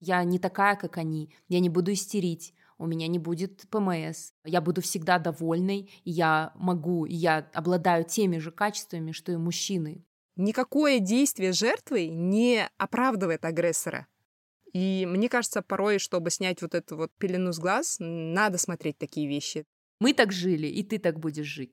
Я не такая, как они, я не буду истерить, у меня не будет ПМС, я буду всегда довольной, и я могу, и я обладаю теми же качествами, что и мужчины. Никакое действие жертвы не оправдывает агрессора. И мне кажется, порой, чтобы снять вот эту вот пелену с глаз, надо смотреть такие вещи. Мы так жили, и ты так будешь жить.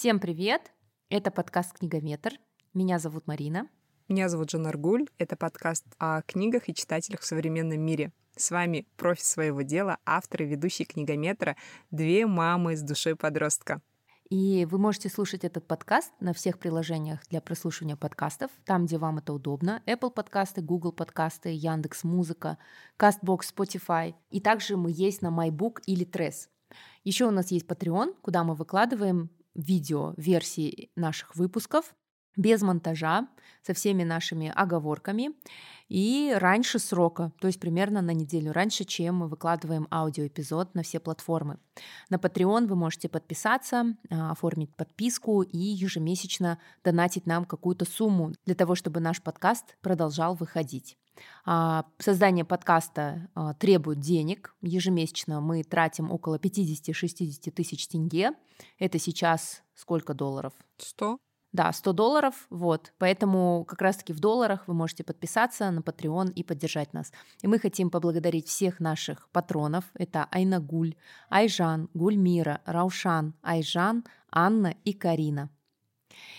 Всем привет! Это подкаст «Книгометр». Меня зовут Марина. Меня зовут Жан Аргуль. Это подкаст о книгах и читателях в современном мире. С вами профи своего дела, автор и ведущий книгометра «Две мамы с душой подростка». И вы можете слушать этот подкаст на всех приложениях для прослушивания подкастов, там, где вам это удобно. Apple подкасты, Google подкасты, Яндекс Музыка, Castbox, Spotify. И также мы есть на MyBook или Tress. Еще у нас есть Patreon, куда мы выкладываем видео версии наших выпусков без монтажа, со всеми нашими оговорками и раньше срока, то есть примерно на неделю раньше, чем мы выкладываем аудиоэпизод на все платформы. На Patreon вы можете подписаться, а, оформить подписку и ежемесячно донатить нам какую-то сумму для того, чтобы наш подкаст продолжал выходить. А, создание подкаста а, требует денег. Ежемесячно мы тратим около 50-60 тысяч тенге. Это сейчас сколько долларов? 100. Да, 100 долларов, вот. Поэтому как раз-таки в долларах вы можете подписаться на Patreon и поддержать нас. И мы хотим поблагодарить всех наших патронов. Это Айнагуль, Айжан, Гульмира, Раушан, Айжан, Анна и Карина.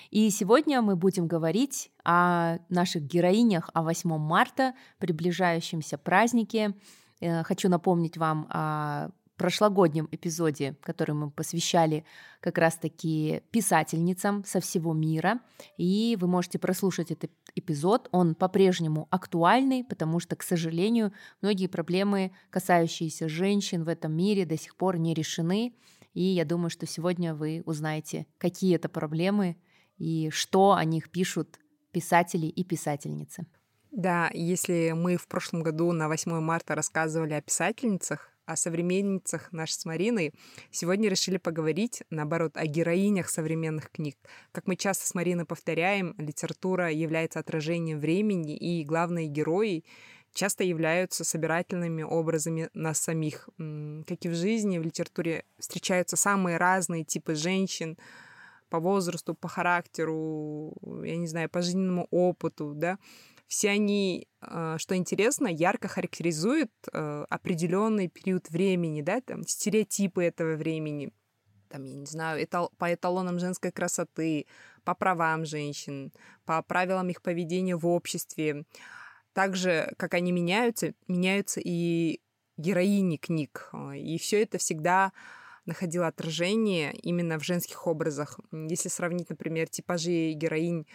И сегодня мы будем говорить о наших героинях, о 8 марта, приближающемся празднике. Э, хочу напомнить вам о прошлогоднем эпизоде, который мы посвящали как раз-таки писательницам со всего мира. И вы можете прослушать этот эпизод. Он по-прежнему актуальный, потому что, к сожалению, многие проблемы, касающиеся женщин в этом мире, до сих пор не решены. И я думаю, что сегодня вы узнаете, какие это проблемы и что о них пишут писатели и писательницы. Да, если мы в прошлом году на 8 марта рассказывали о писательницах, о современницах нашей с Мариной, сегодня решили поговорить, наоборот, о героинях современных книг. Как мы часто с Мариной повторяем, литература является отражением времени, и главные герои часто являются собирательными образами нас самих. Как и в жизни, в литературе встречаются самые разные типы женщин, по возрасту, по характеру, я не знаю, по жизненному опыту, да, все они, а, что интересно, ярко характеризуют а, определенный период времени, да, там, стереотипы этого времени, там, я не знаю, этал, по эталонам женской красоты, по правам женщин, по правилам их поведения в обществе. Также, как они меняются, меняются и героини книг. И все это всегда находило отражение именно в женских образах. Если сравнить, например, типажи героинь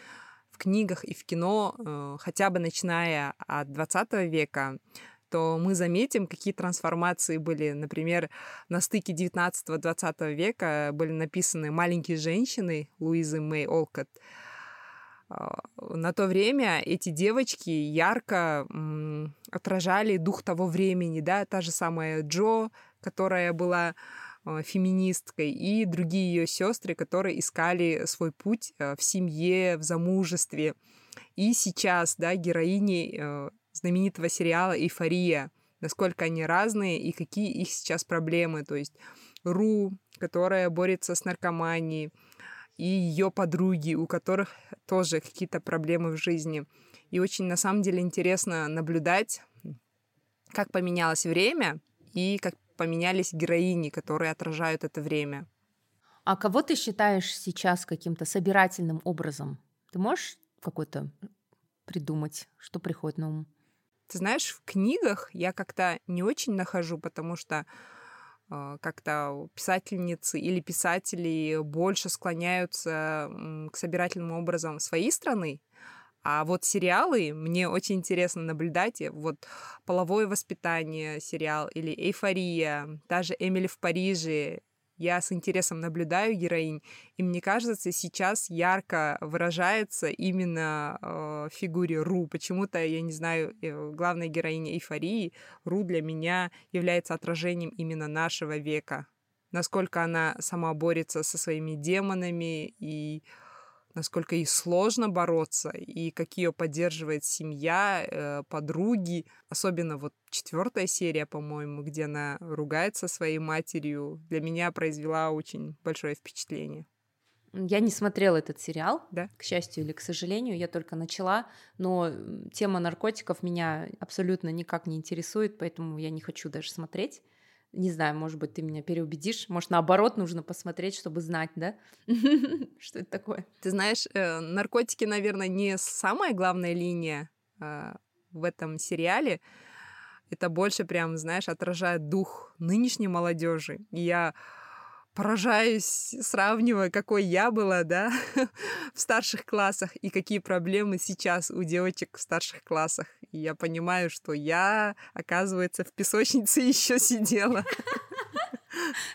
в книгах и в кино, э, хотя бы начиная от 20 века, то мы заметим, какие трансформации были. Например, на стыке 19-20 века были написаны «Маленькие женщины» Луизы Мэй Олкот. А, на то время эти девочки ярко отражали дух того времени, да, та же самая Джо, которая была феминисткой, и другие ее сестры, которые искали свой путь а, в семье, в замужестве. И сейчас, да, героини а, знаменитого сериала «Эйфория», насколько они разные и какие их сейчас проблемы. То есть Ру, которая борется с наркоманией, и ее подруги, у которых тоже какие-то проблемы в жизни. И очень на самом деле интересно наблюдать, как поменялось время и как поменялись героини, которые отражают это время. А кого ты считаешь сейчас каким-то собирательным образом? Ты можешь какой-то придумать, что приходит на ум? Ты знаешь, в книгах я как-то не очень нахожу, потому что э, как-то писательницы или писатели больше склоняются к собирательным образом своей страны, а вот сериалы мне очень интересно наблюдать. Вот «Половое воспитание» сериал или «Эйфория», даже «Эмили в Париже», Я с интересом наблюдаю героинь, и мне кажется, сейчас ярко выражается именно э, фигуре Ру. Почему-то, я не знаю, э, главная героиня эйфории, Ру для меня является отражением именно нашего века. Насколько она сама борется со своими демонами и насколько ей сложно бороться, и как ее поддерживает семья, э, подруги. Особенно вот четвертая серия, по-моему, где она ругается своей матерью, для меня произвела очень большое впечатление. Я не смотрела этот сериал, да? к счастью или к сожалению, я только начала, но тема наркотиков меня абсолютно никак не интересует, поэтому я не хочу даже смотреть. Не знаю, может быть, ты меня переубедишь. Может, наоборот, нужно посмотреть, чтобы знать, да? Что это такое? Ты знаешь, э, наркотики, наверное, не самая главная линия а, в этом сериале. Это больше прям, знаешь, отражает дух нынешней молодежи. Я поражаюсь, сравнивая, какой я была, да, в старших классах и какие проблемы сейчас у девочек в старших классах. И я понимаю, что я, оказывается, в песочнице еще сидела.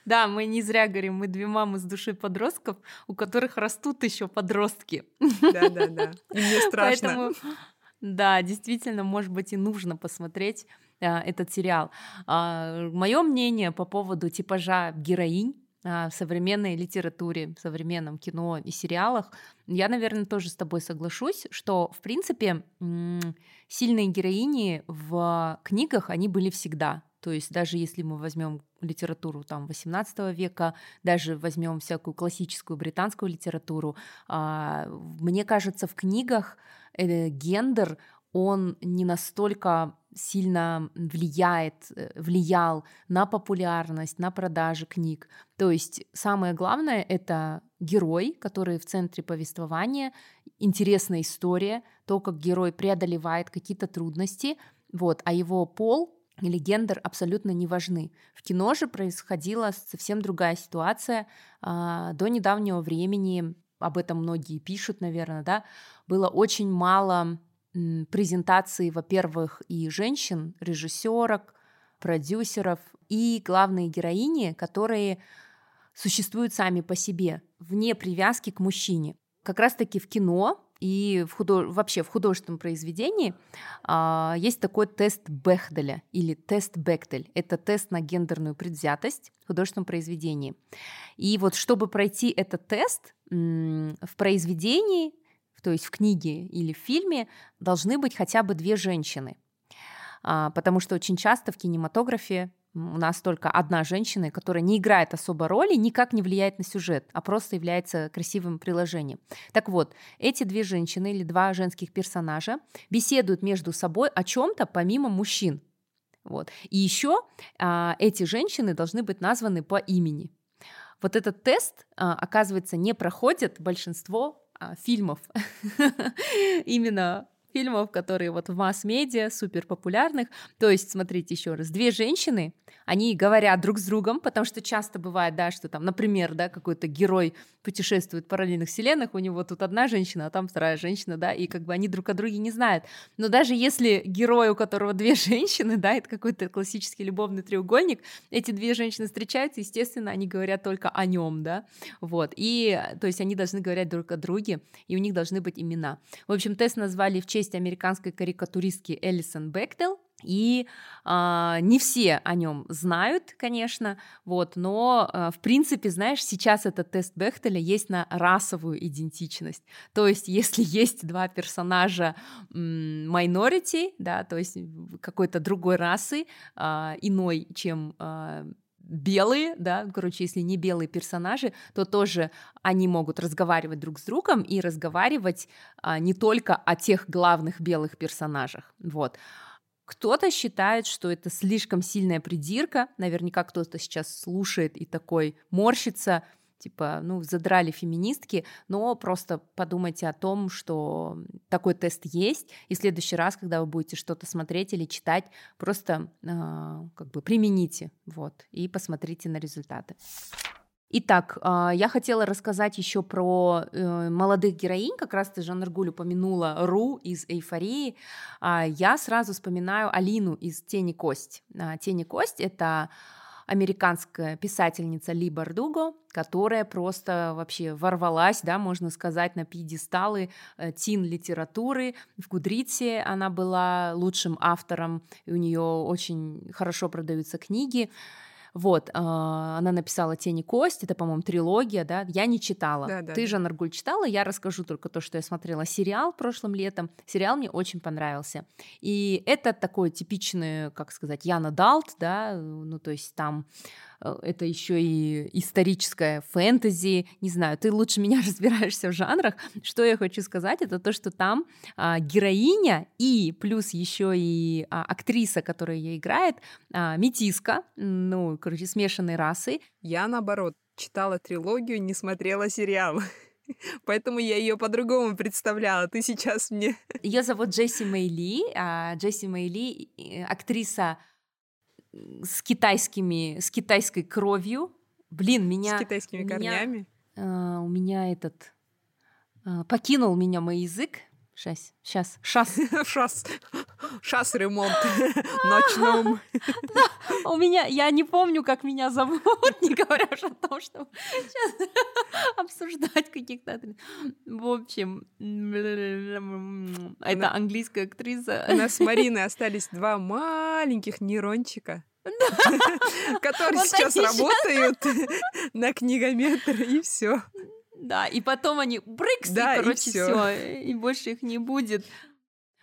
Да, мы не зря говорим, мы две мамы с душой подростков, у которых растут еще подростки. Да, да, да. И мне страшно. Поэтому, да, действительно, может быть, и нужно посмотреть а, этот сериал. А, мое мнение по поводу типажа героинь в современной литературе, в современном кино и сериалах, я, наверное, тоже с тобой соглашусь, что, в принципе, сильные героини в книгах, они были всегда. То есть даже если мы возьмем литературу там 18 века, даже возьмем всякую классическую британскую литературу, а, мне кажется, в книгах э, гендер он не настолько сильно влияет, э, влиял на популярность, на продажи книг. То есть самое главное — это герой, который в центре повествования, интересная история, то, как герой преодолевает какие-то трудности, вот, а его пол или гендер абсолютно не важны. В кино же происходила совсем другая ситуация. А, до недавнего времени, об этом многие пишут, наверное, да, было очень мало презентации, во-первых, и женщин, режиссерок, продюсеров, и главные героини, которые существуют сами по себе, вне привязки к мужчине. Как раз-таки в кино и в худож... вообще в художественном произведении а, есть такой тест Бехделя или тест Бехтель. Это тест на гендерную предвзятость в художественном произведении. И вот чтобы пройти этот тест в произведении то есть в книге или в фильме должны быть хотя бы две женщины. А, потому что очень часто в кинематографе у нас только одна женщина, которая не играет особо роли, никак не влияет на сюжет, а просто является красивым приложением. Так вот, эти две женщины или два женских персонажа беседуют между собой о чем-то помимо мужчин. Вот. И еще а, эти женщины должны быть названы по имени. Вот этот тест, а, оказывается, не проходит большинство а, фильмов. Именно фильмов, которые вот в масс-медиа супер популярных. То есть, смотрите еще раз, две женщины, они говорят друг с другом, потому что часто бывает, да, что там, например, да, какой-то герой путешествует в параллельных вселенных, у него тут одна женщина, а там вторая женщина, да, и как бы они друг о друге не знают. Но даже если герой, у которого две женщины, да, это какой-то классический любовный треугольник, эти две женщины встречаются, естественно, они говорят только о нем, да, вот, и, то есть они должны говорить друг о друге, и у них должны быть имена. В общем, тест назвали в честь честь американской карикатуристки Элисон Бэкдел, и э, не все о нем знают, конечно, вот, но э, в принципе, знаешь, сейчас этот тест Бехтеля есть на расовую идентичность. То есть, если есть два персонажа minority, да, то есть какой-то другой расы, э, иной, чем э, белые, да, короче, если не белые персонажи, то тоже они могут разговаривать друг с другом и разговаривать а, не только о тех главных белых персонажах, вот. Кто-то считает, что это слишком сильная придирка, наверняка кто-то сейчас слушает и такой морщится, типа, ну, задрали феминистки, но просто подумайте о том, что такой тест есть, и в следующий раз, когда вы будете что-то смотреть или читать, просто э, как бы примените, вот, и посмотрите на результаты. Итак, а, я хотела рассказать еще про э, молодых героинь, как раз ты, Жанна Ргуль, упомянула Ру из «Эйфории». А, я сразу вспоминаю Алину из «Тени кость». «Тени кость» — это американская писательница Ли Бардуго, которая просто вообще ворвалась, да, можно сказать, на пьедесталы э, тин-литературы. В Гудрице она была лучшим автором, и у нее очень хорошо продаются книги. Вот, э, она написала «Тени кость», это, по-моему, трилогия, да, я не читала. Да, да, Ты же, Наргуль, читала, я расскажу только то, что я смотрела сериал прошлым летом. Сериал мне очень понравился. И это такой типичный, как сказать, Яна Далт, да, ну, то есть там это еще и историческое фэнтези, не знаю, ты лучше меня разбираешься в жанрах. Что я хочу сказать, это то, что там а, героиня и плюс еще и а, актриса, которая ее играет, а, метиска, ну, короче, смешанной расы. Я, наоборот, читала трилогию, не смотрела сериал. Поэтому я ее по-другому представляла. Ты сейчас мне... Ее зовут Джесси Мэйли. а Джесси Мэйли э, актриса с китайскими, с китайской кровью. Блин, меня... С китайскими меня- корнями. а, у меня этот... а, покинул меня мой язык. Сейчас, сейчас, сейчас. Шас. Шас ремонт ночном. У меня, я не помню, как меня зовут, не говоря уже о том, чтобы сейчас обсуждать каких-то... В общем, это английская актриса. У нас с Мариной остались два маленьких нейрончика, которые сейчас работают на книгометр, и все. Да, и потом они брыкс, Да, и и, короче, всё. все, и больше их не будет.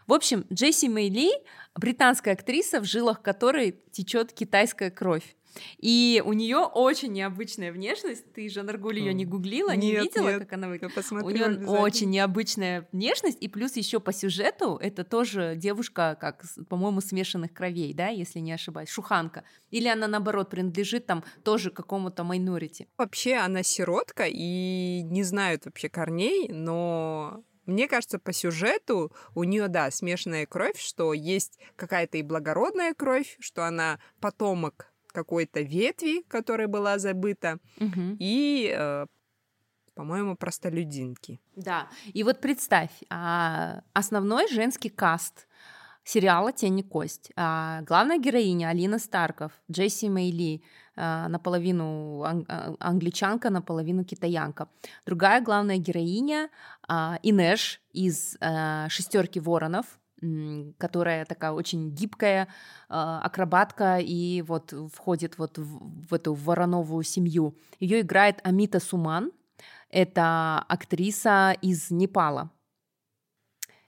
В общем, Джесси Мэйли — британская актриса, в жилах которой течет китайская кровь. И у нее очень необычная внешность. Ты же, Наргуль, ее не гуглила, не Нет, видела, нет. как она выглядит? У нее очень необычная внешность, и плюс еще по сюжету это тоже девушка, как, по-моему, смешанных кровей, да, если не ошибаюсь, шуханка. Или она, наоборот, принадлежит там тоже какому-то майнорити. Вообще она сиротка и не знает вообще корней, но мне кажется, по сюжету у нее, да, смешанная кровь, что есть какая-то и благородная кровь, что она потомок какой-то ветви, которая была забыта, и, э, по-моему, простолюдинки. Да, и вот представь, а, основной женский каст сериала «Тень и кость». А, Главная героиня Алина Старков, Джесси Мейли, а, наполовину ан- англичанка, наполовину китаянка. Другая главная героиня Инеш из «Шестерки воронов», которая такая очень гибкая а, акробатка и вот входит вот в, в эту вороновую семью. Ее играет Амита Суман, это актриса из Непала.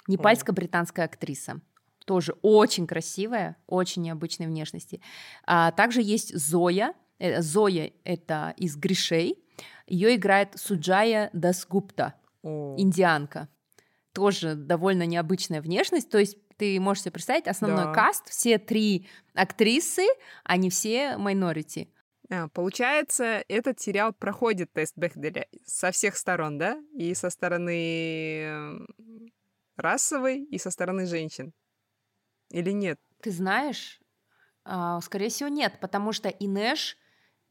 Непальско-британская актриса. Тоже очень красивая, очень необычной внешности. А также есть Зоя. Э, Зоя — это из Гришей. Ее играет Суджая Дасгупта, О, индианка. Тоже довольно необычная внешность. То есть ты можешь себе представить, основной Да. каст, все три актрисы, они все майнорити. А, Получается, этот сериал проходит тест Бехделя со всех сторон, да? И со стороны расовой, и со стороны женщин. Или нет? Ты знаешь, а, скорее всего, нет, потому что Инеш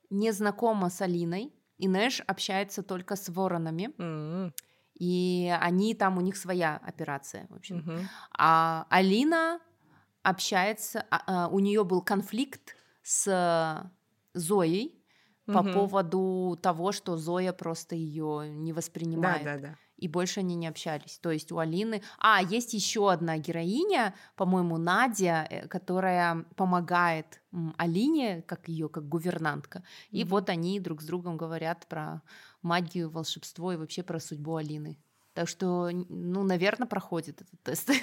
не знакома с Алиной. Инеш общается только с воронами, М, и они там, у них своя операция, в общем. мгм. А Алина общается, а, а, у нее был конфликт с Зоей по Мгм. поводу того, что Зоя просто ее не Да, воспринимает. да, да. И больше они не общались. То есть у Алины... А, есть еще одна героиня, по-моему, Надя, э, которая помогает Алине, как ее, как гувернантка. И Мгм. вот они друг с другом говорят про магию, волшебство и вообще про судьбу Алины. Так что, ну, наверное, проходит этот тест.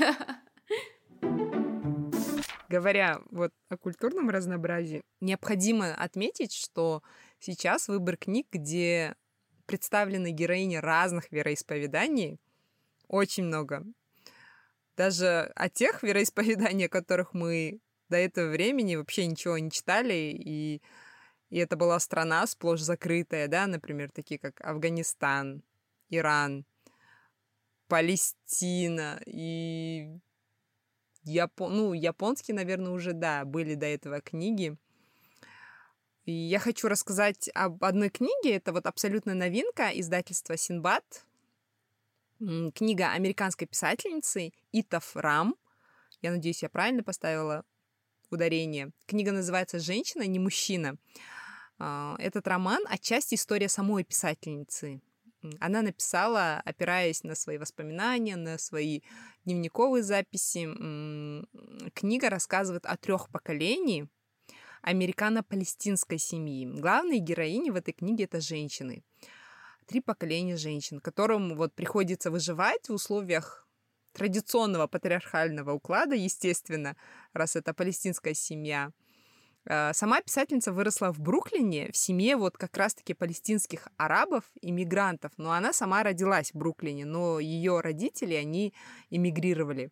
Говоря вот о культурном разнообразии, необходимо отметить, что сейчас выбор книг, где представлены героини разных вероисповеданий, очень много. Даже о тех вероисповеданиях, о которых мы до этого времени вообще ничего не читали, и, и это была страна сплошь закрытая, да, например, такие как Афганистан, Иран, Палестина и Япон... ну, японские, наверное, уже, да, были до этого книги. И я хочу рассказать об одной книге. Это вот абсолютно новинка издательства Синбад. Книга американской писательницы Итаф Рам. Я надеюсь, я правильно поставила ударение. Книга называется «Женщина, не мужчина». А, этот роман отчасти история самой писательницы. Она написала, опираясь на свои воспоминания, на свои дневниковые записи. Книга рассказывает о трех поколениях американо-палестинской семьи. Главные героини в этой книге это женщины. Три поколения женщин, которым вот приходится выживать в условиях традиционного патриархального уклада, естественно, раз это палестинская семья – Э, сама писательница выросла в Бруклине, в семье вот как раз-таки палестинских арабов, иммигрантов. Но она сама родилась в Бруклине, но ее родители, они эмигрировали.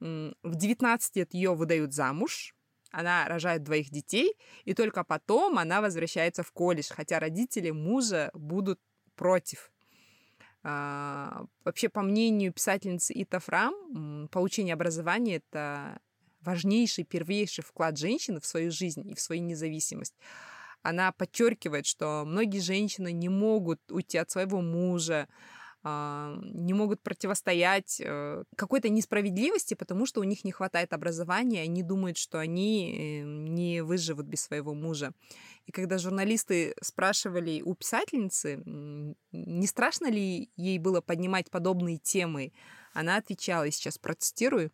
В 19 лет ее выдают замуж, она рожает двоих детей, и только потом она возвращается в колледж, хотя родители мужа будут против. А, вообще, по мнению писательницы Ита Фрам, получение образования — это важнейший, первейший вклад женщины в свою жизнь и в свою независимость. Она подчеркивает, что многие женщины не могут уйти от своего мужа, не могут противостоять э, какой-то несправедливости, потому что у них не хватает образования, они думают, что они э, не выживут без своего мужа. И когда журналисты спрашивали у писательницы, не страшно ли ей было поднимать подобные темы, она отвечала, и сейчас процитирую,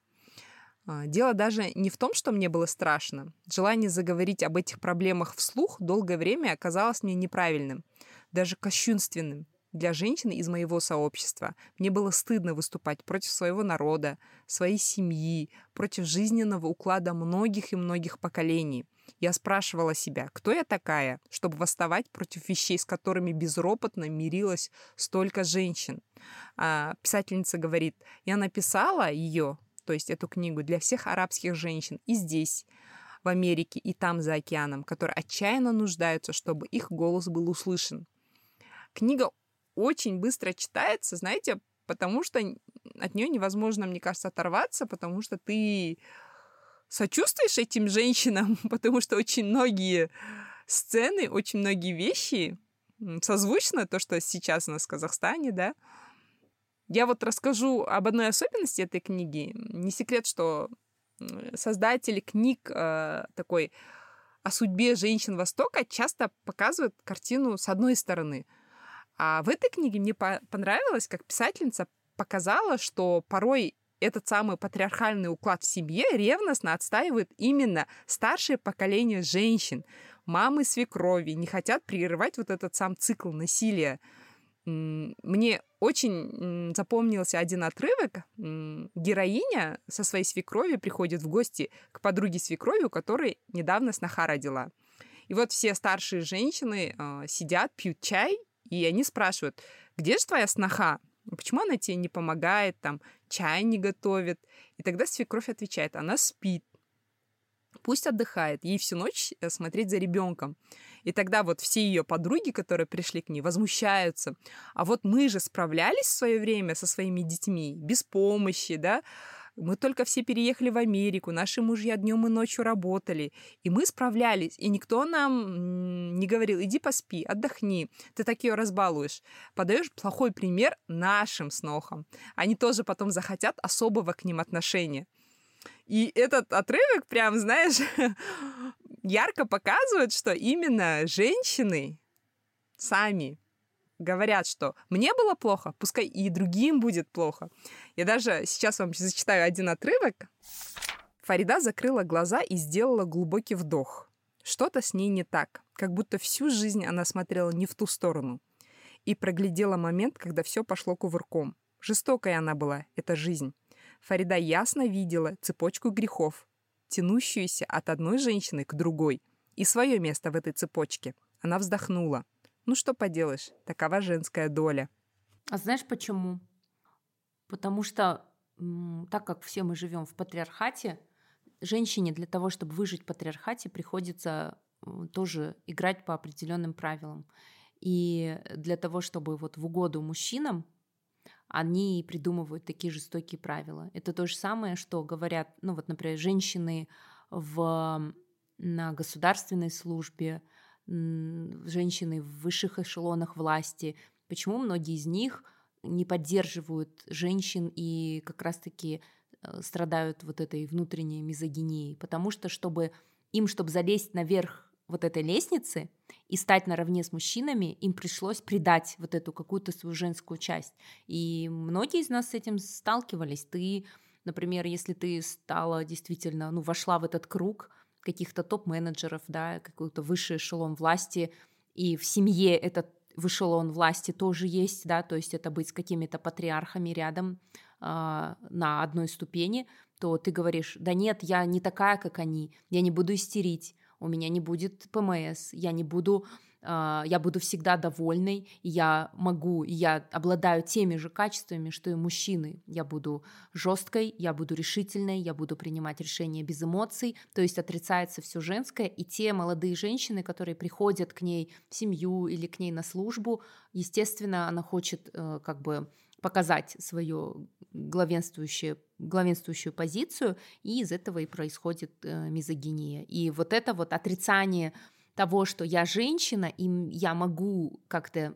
а, дело даже не в том, что мне было страшно. Желание заговорить об этих проблемах вслух долгое время оказалось мне неправильным, даже кощунственным для женщины из моего сообщества. Мне было стыдно выступать против своего народа, своей семьи, против жизненного уклада многих и многих поколений. Я спрашивала себя, кто я такая, чтобы восставать против вещей, с которыми безропотно мирилась столько женщин. А писательница говорит, я написала ее, то есть эту книгу, для всех арабских женщин и здесь, в Америке, и там за океаном, которые отчаянно нуждаются, чтобы их голос был услышан. Книга очень быстро читается, знаете, потому что от нее невозможно, мне кажется, оторваться, потому что ты сочувствуешь этим женщинам, потому что очень многие сцены, очень многие вещи созвучно то, что сейчас у нас в Казахстане, да, я вот расскажу об одной особенности этой книги. Не секрет, что создатели книг э, такой о судьбе женщин Востока часто показывают картину с одной стороны. А в этой книге мне по понравилось, как писательница показала, что порой этот самый патриархальный уклад в семье ревностно отстаивает именно старшее поколение женщин. Мамы свекрови не хотят прерывать вот этот сам цикл насилия. Мне очень запомнился один отрывок. Героиня со своей свекровью приходит в гости к подруге свекрови, у которой недавно сноха родила. И вот все старшие женщины э, сидят, пьют чай, и они спрашивают, где же твоя сноха? Почему она тебе не помогает, там, чай не готовит? И тогда свекровь отвечает, она спит. Пусть отдыхает, ей всю ночь э, смотреть за ребенком. И тогда вот все ее подруги, которые пришли к ней, возмущаются. А вот мы же справлялись в свое время со своими детьми без помощи, да? Мы только все переехали в Америку, наши мужья днем и ночью работали, и мы справлялись, и никто нам не говорил, иди поспи, отдохни, ты так ее разбалуешь. Подаешь плохой пример нашим снохам. Они тоже потом захотят особого к ним отношения. И этот отрывок прям, знаешь, ярко показывает, что именно женщины сами говорят, что мне было плохо, пускай и другим будет плохо. Я даже сейчас вам зачитаю один отрывок. Фарида закрыла глаза и сделала глубокий вдох. Что-то с ней не так, как будто всю жизнь она смотрела не в ту сторону. И проглядела момент, когда все пошло кувырком. Жестокая она была, эта жизнь. Фарида ясно видела цепочку грехов, тянущуюся от одной женщины к другой, и свое место в этой цепочке. Она вздохнула. Ну что поделаешь, такова женская доля. А знаешь почему? Потому что так как все мы живем в патриархате, женщине для того, чтобы выжить в патриархате, приходится тоже играть по определенным правилам. И для того, чтобы вот в угоду мужчинам они придумывают такие жестокие правила. Это то же самое, что говорят, ну вот, например, женщины в, на государственной службе, женщины в высших эшелонах власти. Почему многие из них не поддерживают женщин и как раз-таки э, страдают вот этой внутренней мизогинией, потому что чтобы им, чтобы залезть наверх вот этой лестницы и стать наравне с мужчинами, им пришлось придать вот эту какую-то свою женскую часть. И многие из нас с этим сталкивались. Ты, например, если ты стала действительно, ну, вошла в этот круг каких-то топ-менеджеров, да, какой-то высший эшелон власти, и в семье этот эшелон власти тоже есть, да, то есть это быть с какими-то патриархами рядом э, на одной ступени, то ты говоришь, да нет, я не такая, как они, я не буду истерить, у меня не будет ПМС, я не буду я буду всегда довольной, я могу, я обладаю теми же качествами, что и мужчины. Я буду жесткой, я буду решительной, я буду принимать решения без эмоций, то есть отрицается все женское, и те молодые женщины, которые приходят к ней в семью или к ней на службу, естественно, она хочет э, как бы показать свою главенствующую, главенствующую позицию, и из этого и происходит э, мизогиния. И вот это вот отрицание того, что я женщина, и я могу как-то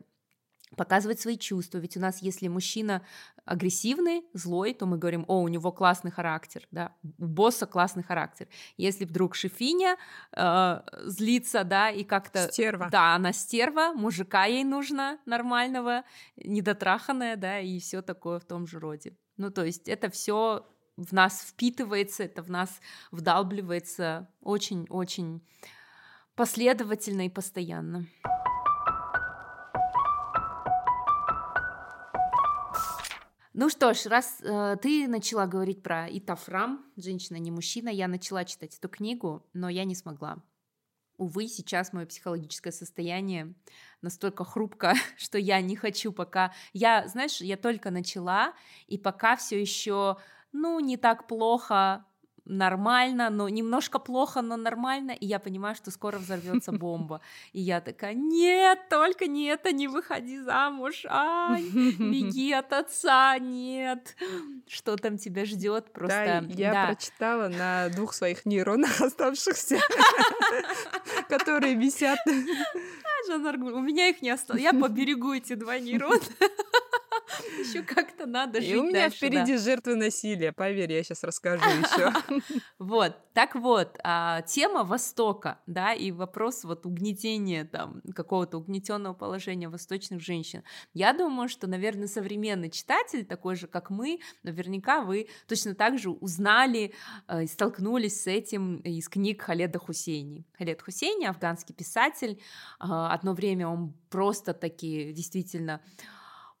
показывать свои чувства. Ведь у нас, если мужчина агрессивный, злой, то мы говорим, о, у него классный характер, да, у босса классный характер. Если вдруг шефиня э, злится, да, и как-то... Стерва. Да, она стерва, мужика ей нужно нормального, недотраханная, да, и все такое в том же роде. Ну, то есть это все в нас впитывается, это в нас вдалбливается очень-очень последовательно и постоянно. Ну что ж, раз э, ты начала говорить про Итафрам, женщина не мужчина, я начала читать эту книгу, но я не смогла. Увы, сейчас мое психологическое состояние настолько хрупко, что я не хочу пока. Я, знаешь, я только начала, и пока все еще, ну, не так плохо, нормально, но немножко плохо, но нормально, и я понимаю, что скоро взорвется бомба. И я такая, нет, только не это, не выходи замуж, ай, беги от отца, нет, что там тебя ждет просто. Да, я да. прочитала на двух своих нейронах оставшихся, которые висят. У меня их не осталось, я поберегу эти два нейрона. Еще как-то надо жить И у меня впереди жертвы насилия, поверь, я сейчас расскажу еще. Вот, так вот, а, тема Востока, да, и вопрос вот угнетения там какого-то угнетенного положения восточных женщин. Я думаю, что, наверное, современный читатель, такой же, как мы, наверняка вы точно так же узнали э, и столкнулись с этим из книг Халеда Хусейни. Халед Хусейни, афганский писатель, а, одно время он просто таки действительно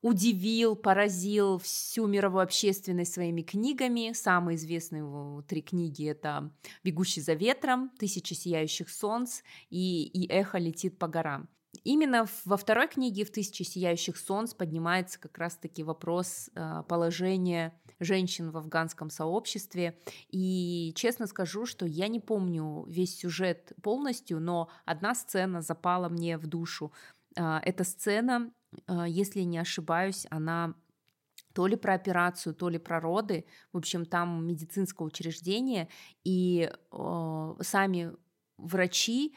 удивил, поразил всю мировую общественность своими книгами. Самые известные его три книги — это «Бегущий за ветром», «Тысяча сияющих солнц» и, и «Эхо летит по горам». Именно во второй книге «В тысячи сияющих солнц» поднимается как раз-таки вопрос э, положения женщин в афганском сообществе. И честно скажу, что я не помню весь сюжет полностью, но одна сцена запала мне в душу. Э, эта сцена если не ошибаюсь, она то ли про операцию, то ли про роды. В общем, там медицинское учреждение, и э, сами врачи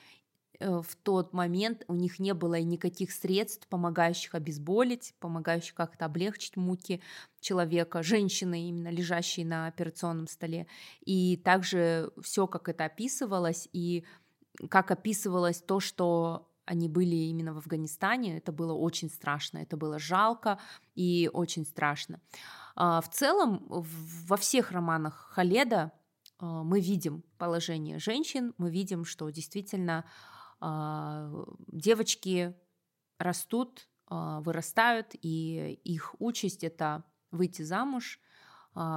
э, в тот момент у них не было никаких средств, помогающих обезболить, помогающих как-то облегчить муки человека, женщины, именно лежащей на операционном столе. И также все, как это описывалось, и как описывалось то, что они были именно в Афганистане, это было очень страшно, это было жалко и очень страшно. А, в целом, во всех романах Халеда а, мы видим положение женщин, мы видим, что действительно а, девочки растут, вырастают, и их участь это выйти замуж,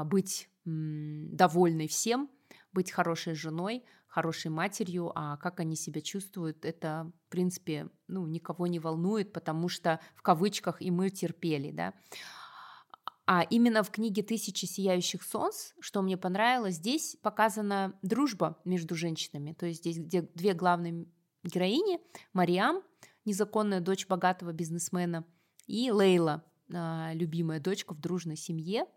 быть довольной всем, быть хорошей женой, хорошей матерью, а как они себя чувствуют, это, в принципе, ну, никого не волнует, потому что в кавычках и мы терпели, да. А именно в книге «Тысячи сияющих солнц», что мне понравилось, здесь показана дружба между женщинами. То есть здесь где две главные героини, Мариам, незаконная дочь богатого бизнесмена, и Лейла, а, любимая дочка в дружной семье.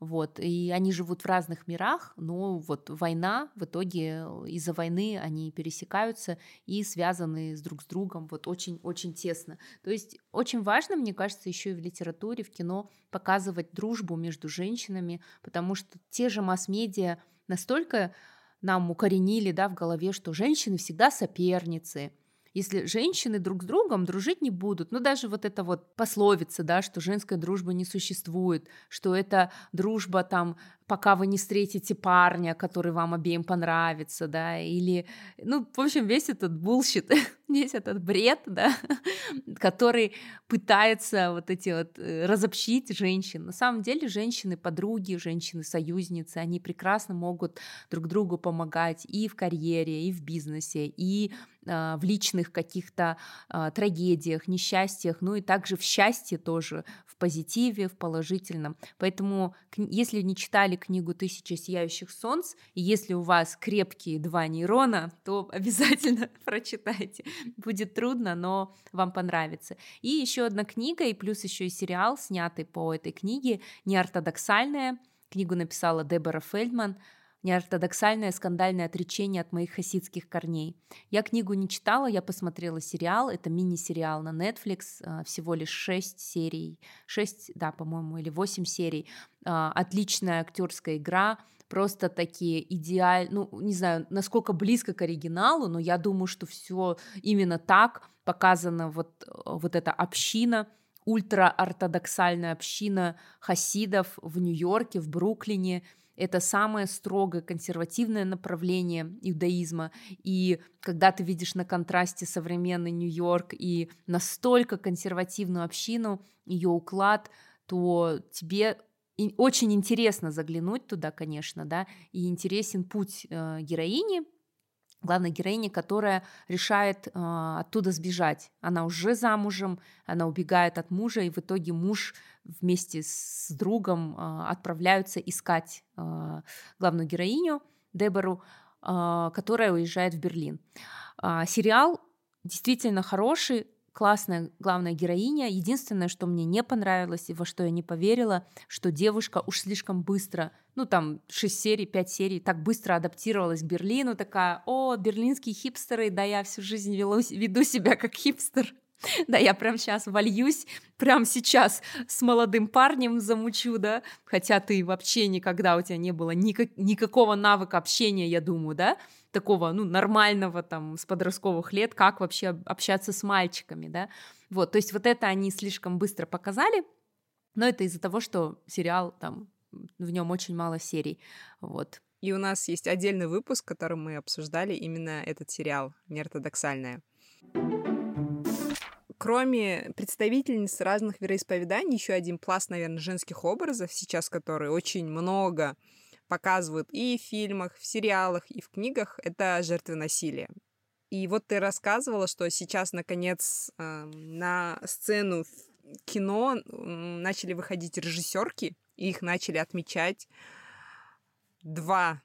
Вот, и они живут в разных мирах, но вот война, в итоге из-за войны они пересекаются и связаны с друг с другом вот очень-очень тесно. То есть очень важно, мне кажется, еще и в литературе, в кино показывать дружбу между женщинами, потому что те же масс-медиа настолько нам укоренили да, в голове, что женщины всегда соперницы, если женщины друг с другом дружить не будут. Ну, даже вот эта вот пословица, да, что женская дружба не существует, что это дружба там пока вы не встретите парня, который вам обеим понравится, да, или, ну, в общем, весь этот bullshit, весь этот бред, да, который пытается вот эти вот э, разобщить женщин. На самом деле женщины подруги, женщины союзницы, они прекрасно могут друг другу помогать и в карьере, и в бизнесе, и а, в личных каких-то а, трагедиях, несчастьях, ну и также в счастье тоже, в позитиве, в положительном. Поэтому, если не читали читали книгу «Тысяча сияющих солнц», и если у вас крепкие два нейрона, то обязательно прочитайте. Будет трудно, но вам понравится. И еще одна книга, и плюс еще и сериал, снятый по этой книге, неортодоксальная. Книгу написала Дебора Фельдман – неортодоксальное скандальное отречение от моих хасидских корней. Я книгу не читала, я посмотрела сериал, это мини-сериал на Netflix, а, всего лишь 6 серий, 6, да, по-моему, или 8 серий. А, отличная актерская игра, просто такие идеаль, ну, не знаю, насколько близко к оригиналу, но я думаю, что все именно так показана вот, вот эта община, ультраортодоксальная община хасидов в Нью-Йорке, в Бруклине, это самое строгое консервативное направление иудаизма. И когда ты видишь на контрасте современный Нью-Йорк и настолько консервативную общину, ее уклад, то тебе очень интересно заглянуть туда, конечно, да, и интересен путь э, героини, главной героини, которая решает э, оттуда сбежать. Она уже замужем, она убегает от мужа, и в итоге муж вместе с другом э, отправляются искать э, главную героиню Дебору, э, которая уезжает в Берлин. Э, сериал действительно хороший, классная главная героиня. Единственное, что мне не понравилось и во что я не поверила, что девушка уж слишком быстро, ну там 6 серий, 5 серий, так быстро адаптировалась к Берлину, такая, о, берлинские хипстеры, да я всю жизнь велу, веду себя как хипстер. Да, я прям сейчас вольюсь, прям сейчас с молодым парнем замучу, да, хотя ты вообще никогда у тебя не было никак, никакого навыка общения, я думаю, да, такого, ну, нормального там с подростковых лет, как вообще общаться с мальчиками, да. Вот, то есть вот это они слишком быстро показали, но это из-за того, что сериал там, в нем очень мало серий, вот. И у нас есть отдельный выпуск, в котором мы обсуждали именно этот сериал «Неортодоксальная». Кроме представительниц разных вероисповеданий, еще один пласт, наверное, женских образов сейчас, который очень много показывают и в фильмах, в сериалах, и в книгах, это жертвы насилия. И вот ты рассказывала, что сейчас, наконец, э, на сцену кино начали выходить режиссерки, и их начали отмечать. Два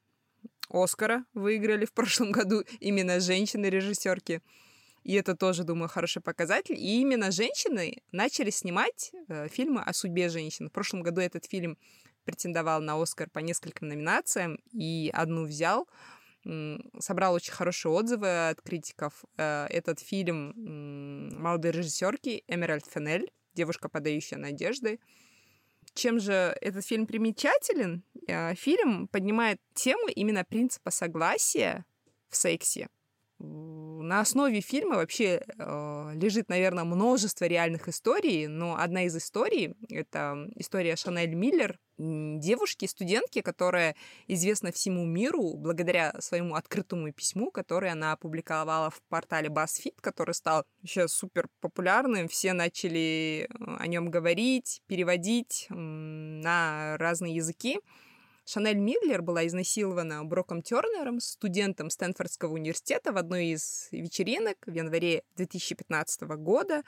Оскара выиграли в прошлом году именно женщины-режиссерки. И это тоже, думаю, хороший показатель. И именно женщины начали снимать э, фильмы о судьбе женщин. В прошлом году этот фильм претендовал на Оскар по нескольким номинациям и одну взял. Собрал очень хорошие отзывы от критиков. Э, этот фильм молодой режиссерки Эмеральд Фенель, девушка, подающая надежды. Чем же этот фильм примечателен? Э, фильм поднимает тему именно принципа согласия в сексе на основе фильма вообще э, лежит, наверное, множество реальных историй, но одна из историй — это история Шанель Миллер, девушки, студентки, которая известна всему миру благодаря своему открытому письму, которое она опубликовала в портале BuzzFeed, который стал сейчас супер популярным. Все начали э, о нем говорить, переводить на разные языки. Шанель Мидлер была изнасилована Броком Тернером, студентом Стэнфордского университета в одной из вечеринок в январе 2015 года.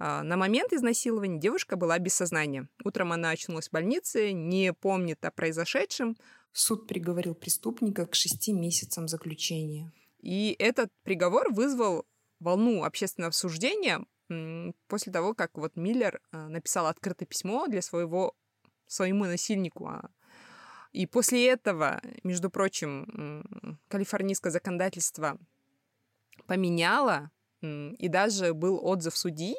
А, на момент изнасилования девушка была без сознания. Утром она очнулась в больнице, не помнит о произошедшем. Суд приговорил преступника к шести месяцам заключения. И этот приговор вызвал волну общественного обсуждения после того, как вот Миллер а, написал открытое письмо для своего своему насильнику, а И после этого, между прочим, калифорнийское законодательство поменяло, и даже был отзыв судьи,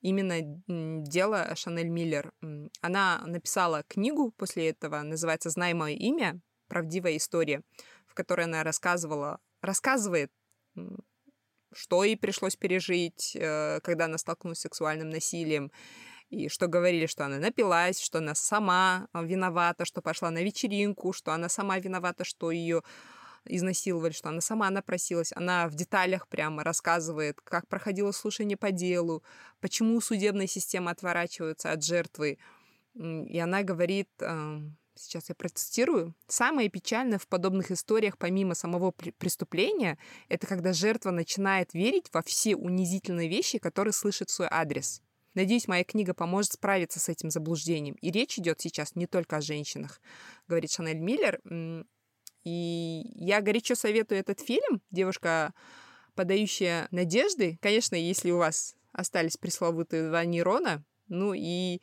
именно дело Шанель Миллер. Она написала книгу после этого, называется «Знай мое имя. Правдивая история», в которой она рассказывала, рассказывает, что ей пришлось пережить, э, когда она столкнулась с сексуальным насилием, и что говорили, что она напилась, что она сама виновата, что пошла на вечеринку, что она сама виновата, что ее изнасиловали, что она сама напросилась. Она в деталях прямо рассказывает, как проходило слушание по делу, почему судебная система отворачивается от жертвы. И она говорит, эм, сейчас я процитирую, самое печальное в подобных историях, помимо самого преступления, это когда жертва начинает верить во все унизительные вещи, которые слышит в свой адрес. Надеюсь, моя книга поможет справиться с этим заблуждением. И речь идет сейчас не только о женщинах, говорит Шанель Миллер. И я горячо советую этот фильм. Девушка, подающая надежды. Конечно, если у вас остались пресловутые два нейрона, ну и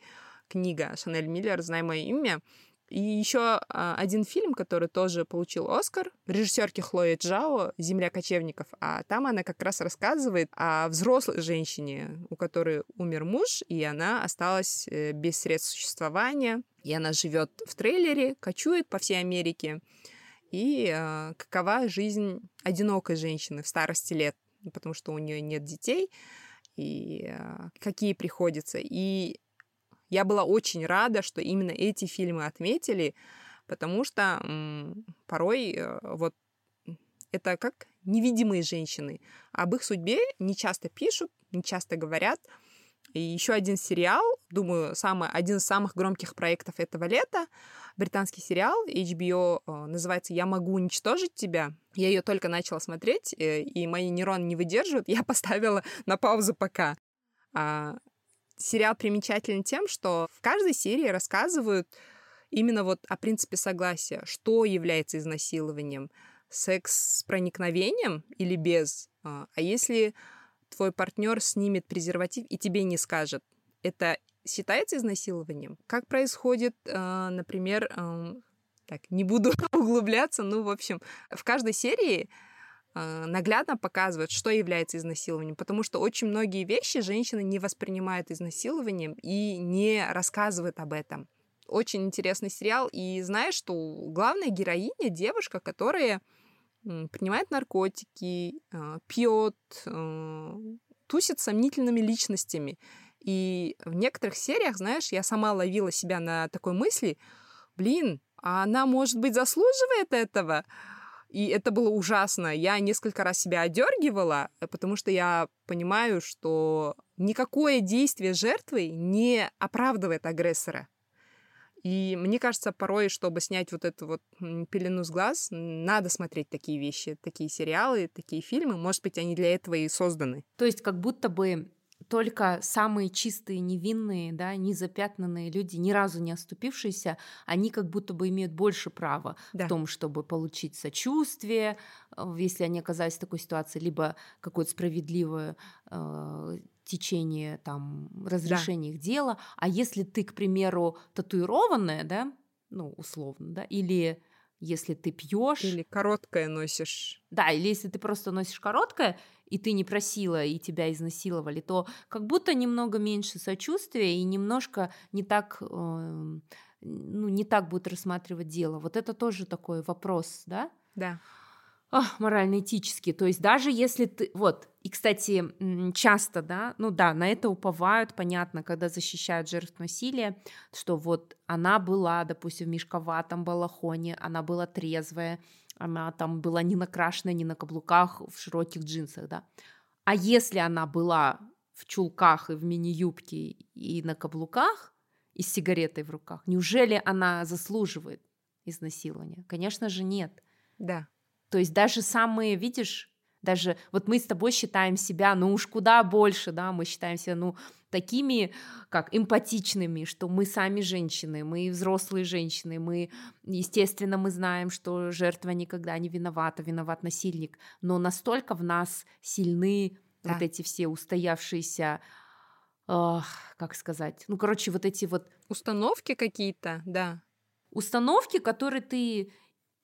книга Шанель Миллер «Знай мое имя», и еще а, один фильм, который тоже получил Оскар, режиссерки Хлоя Джао «Земля кочевников». А там она как раз рассказывает о взрослой женщине, у которой умер муж, и она осталась э, без средств существования. И она живет в трейлере, кочует по всей Америке. И э, какова жизнь одинокой женщины в старости лет, потому что у нее нет детей, и э, какие приходится. И я была очень рада, что именно эти фильмы отметили, потому что м, порой э, вот это как невидимые женщины. Об их судьбе не часто пишут, не часто говорят. И еще один сериал, думаю, самый, один из самых громких проектов этого лета, британский сериал HBO, э, называется «Я могу уничтожить тебя». Я ее только начала смотреть, э, и мои нейроны не выдерживают. Я поставила на паузу пока. Сериал примечателен тем, что в каждой серии рассказывают именно вот о принципе согласия, что является изнасилованием, секс с проникновением или без. А, а если твой партнер снимет презерватив и тебе не скажет, это считается изнасилованием? Как происходит, а, например, так, не буду углубляться, ну, в общем, в каждой серии наглядно показывает, что является изнасилованием, потому что очень многие вещи женщины не воспринимают изнасилованием и не рассказывают об этом. Очень интересный сериал, и знаешь, что главная героиня девушка, которая принимает наркотики, а, пьет, а, тусит сомнительными личностями. И в некоторых сериях, знаешь, я сама ловила себя на такой мысли, блин, а она, может быть, заслуживает этого? И это было ужасно. Я несколько раз себя одергивала, э, потому что я понимаю, что никакое действие жертвы не оправдывает агрессора. И мне кажется, порой, чтобы снять вот эту вот пелену с глаз, надо смотреть такие вещи, такие сериалы, такие фильмы. Может быть, они для этого и созданы. То есть как будто бы только самые чистые, невинные, да, незапятнанные люди, ни разу не оступившиеся, они как будто бы имеют больше права да. в том, чтобы получить сочувствие, э, если они оказались в такой ситуации, либо какое-то справедливое э, течение там разрешения да. их дела. А если ты, к примеру, татуированная, да, ну условно, да, или если ты пьешь. Или короткое носишь. Да, или если ты просто носишь короткое, и ты не просила, и тебя изнасиловали, то как будто немного меньше сочувствия и немножко не так, э, ну, не так будут рассматривать дело. Вот это тоже такой вопрос, да? Да. морально-этический. То есть даже если ты... Вот, и, кстати, часто, да, ну да, на это уповают, понятно, когда защищают жертв насилия, что вот она была, допустим, в мешковатом балахоне, она была трезвая, она там была не накрашена, не на каблуках, в широких джинсах, да. А если она была в чулках и в мини-юбке и на каблуках, и с сигаретой в руках, неужели она заслуживает изнасилования? Конечно же, нет. Да. То есть даже самые, видишь, даже вот мы с тобой считаем себя, ну уж куда больше, да, мы считаем себя, ну, такими, как эмпатичными, что мы сами женщины, мы взрослые женщины, мы, естественно, мы знаем, что жертва никогда не виновата, виноват насильник, но настолько в нас сильны да. вот эти все устоявшиеся как сказать, ну, короче, вот эти вот... Установки какие-то, да. установки, которые ты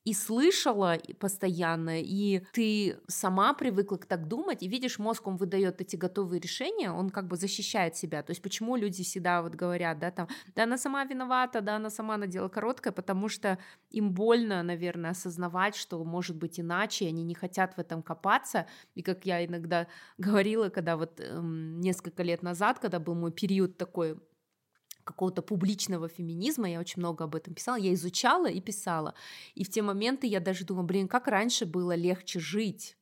и слышала постоянно, и ты сама привыкла так думать, и видишь, мозг, он выдает эти готовые решения, он как бы защищает себя. То есть почему люди всегда вот говорят, да, там, да, она сама виновата, да, она сама надела короткое, потому что им больно, наверное, осознавать, что может быть иначе, они не хотят в этом копаться. И как я иногда говорила, когда вот эм, несколько лет назад, когда был мой период такой какого-то публичного феминизма, я очень много об этом писала, я изучала и писала. И в те моменты я даже думала, блин, как раньше было легче жить,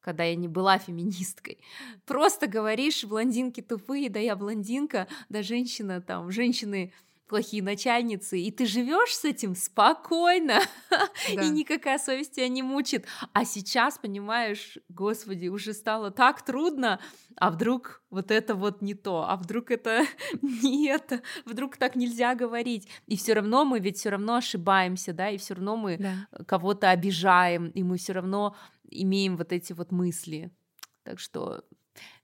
когда я не была феминисткой. Просто говоришь, блондинки тупые, да я блондинка, да женщина там, женщины плохие начальницы, и ты живешь с этим спокойно, да. и никакая совесть тебя не мучит. А сейчас, понимаешь, господи, уже стало так трудно, а вдруг вот это вот не то, а вдруг это не это, вдруг так нельзя говорить. И все равно мы ведь все равно ошибаемся, да, и все равно мы да. кого-то обижаем, и мы все равно имеем вот эти вот мысли. Так что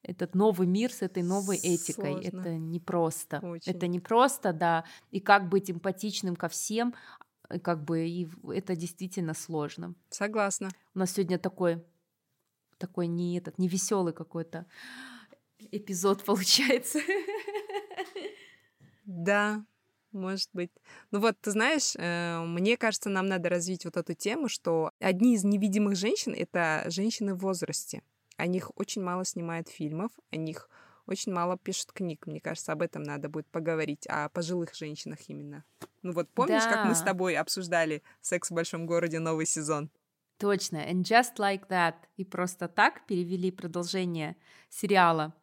этот новый мир с этой новой этикой. Сложно. Это непросто. Очень. Это непросто, да. И как быть эмпатичным ко всем, как бы и это действительно сложно. Согласна. У нас сегодня такой такой не этот не веселый какой-то эпизод получается. Да, может быть. Ну вот, ты знаешь, э, мне кажется, нам надо развить вот эту тему, что одни из невидимых женщин — это женщины в возрасте. О них очень мало снимают фильмов, о них очень мало пишут книг. Мне кажется, об этом надо будет поговорить, о пожилых женщинах именно. Ну вот помнишь, да. как мы с тобой обсуждали «Секс в большом городе» новый сезон? Точно. And just like that. И просто так перевели продолжение сериала,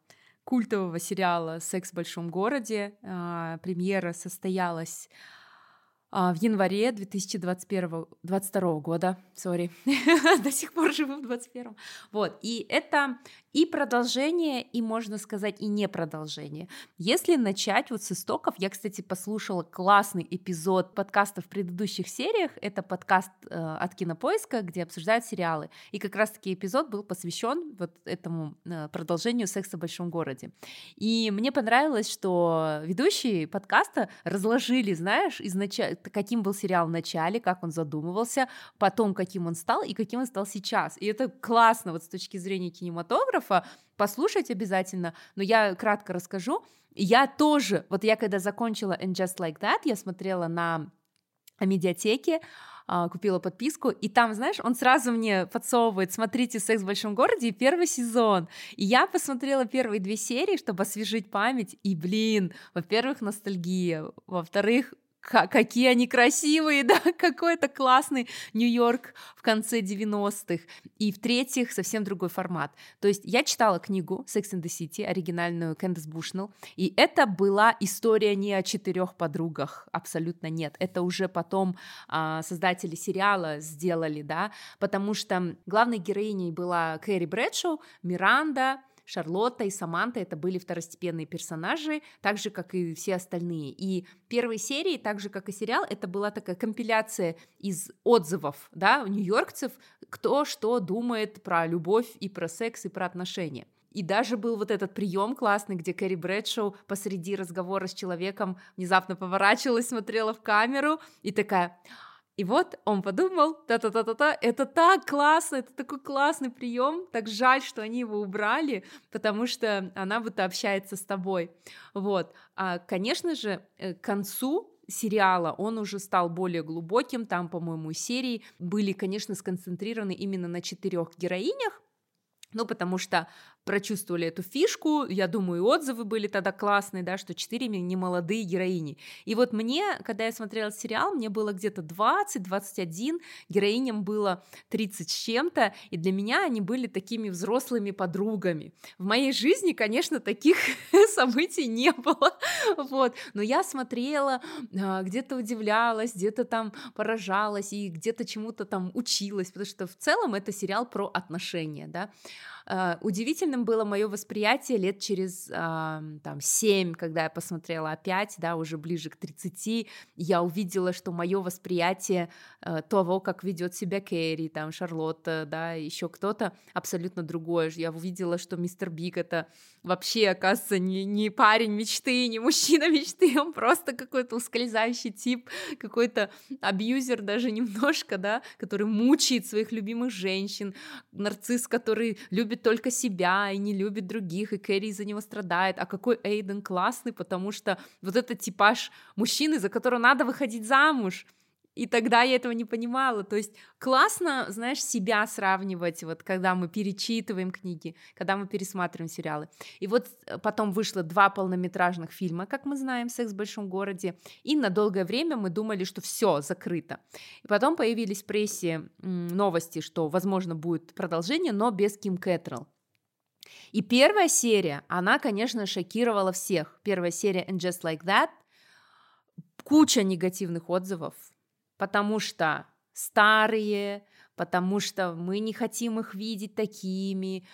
культового сериала «Секс в большом городе». А, премьера состоялась в январе 2021 22 года, сори, до сих пор живу в 21 Вот, и это и продолжение, и, можно сказать, и не продолжение. Если начать вот с истоков, я, кстати, послушала классный эпизод подкаста в предыдущих сериях, это подкаст э, от Кинопоиска, где обсуждают сериалы, и как раз-таки эпизод был посвящен вот этому э, продолжению «Секса в большом городе». И мне понравилось, что ведущие подкаста разложили, знаешь, изначально каким был сериал в начале, как он задумывался, потом каким он стал и каким он стал сейчас. И это классно вот с точки зрения кинематографа, послушать обязательно, но я кратко расскажу. Я тоже, вот я когда закончила And Just Like That, я смотрела на медиатеке, а, купила подписку, и там, знаешь, он сразу мне подсовывает, смотрите «Секс в большом городе» первый сезон. И я посмотрела первые две серии, чтобы освежить память, и, блин, во-первых, ностальгия, во-вторых, какие они красивые, да, какой-то классный Нью-Йорк в конце 90-х. И в-третьих, совсем другой формат. То есть я читала книгу Sex and the City, оригинальную Кэндис Бушнелл, и это была история не о четырех подругах, абсолютно нет. Это уже потом а, создатели сериала сделали, да, потому что главной героиней была Кэрри Брэдшоу, Миранда, Шарлотта и Саманта это были второстепенные персонажи, так же, как и все остальные. И первой серии, так же, как и сериал, это была такая компиляция из отзывов, да, нью-йоркцев, кто что думает про любовь и про секс и про отношения. И даже был вот этот прием классный, где Кэрри Брэдшоу посреди разговора с человеком внезапно поворачивалась, смотрела в камеру и такая и вот он подумал, та-та-та-та-та, это так классно, это такой классный прием, так жаль, что они его убрали, потому что она вот общается с тобой. Вот. А, конечно же, э, к концу сериала он уже стал более глубоким, там, по-моему, серии были, конечно, сконцентрированы именно на четырех героинях, ну, потому что прочувствовали эту фишку, я думаю, отзывы были тогда классные, да, что четыре немолодые героини. И вот мне, когда я смотрела сериал, мне было где-то 20-21, героиням было 30 с чем-то, и для меня они были такими взрослыми подругами. В моей жизни, конечно, таких событий не было, вот, но я смотрела, а, где-то удивлялась, где-то там поражалась и где-то чему-то там училась, потому что в целом это сериал про отношения, да. А, удивительным было мое восприятие лет через там 7, когда я посмотрела опять, да, уже ближе к 30, я увидела, что мое восприятие э, того, как ведет себя Кэрри, там Шарлотта, да, еще кто-то абсолютно другое. Я увидела, что мистер Биг это вообще, оказывается, не, не парень мечты, не мужчина мечты, он просто какой-то ускользающий тип, какой-то абьюзер даже немножко, да, который мучает своих любимых женщин, нарцисс, который любит только себя и не любит других, и Кэрри из-за него страдает. А какой Эйден классный, потому что вот этот типаж мужчины, за которого надо выходить замуж, и тогда я этого не понимала. То есть классно, знаешь, себя сравнивать, вот когда мы перечитываем книги, когда мы пересматриваем сериалы. И вот э, потом вышло два полнометражных фильма, как мы знаем, «Секс в большом городе», и на долгое время мы думали, что все закрыто. И потом появились в прессе новости, что, возможно, будет продолжение, но без Ким Кэтрелл. И первая серия, она, конечно, шокировала всех. Первая серия «And Just Like That», куча негативных отзывов, потому что старые, потому что мы не хотим их видеть такими,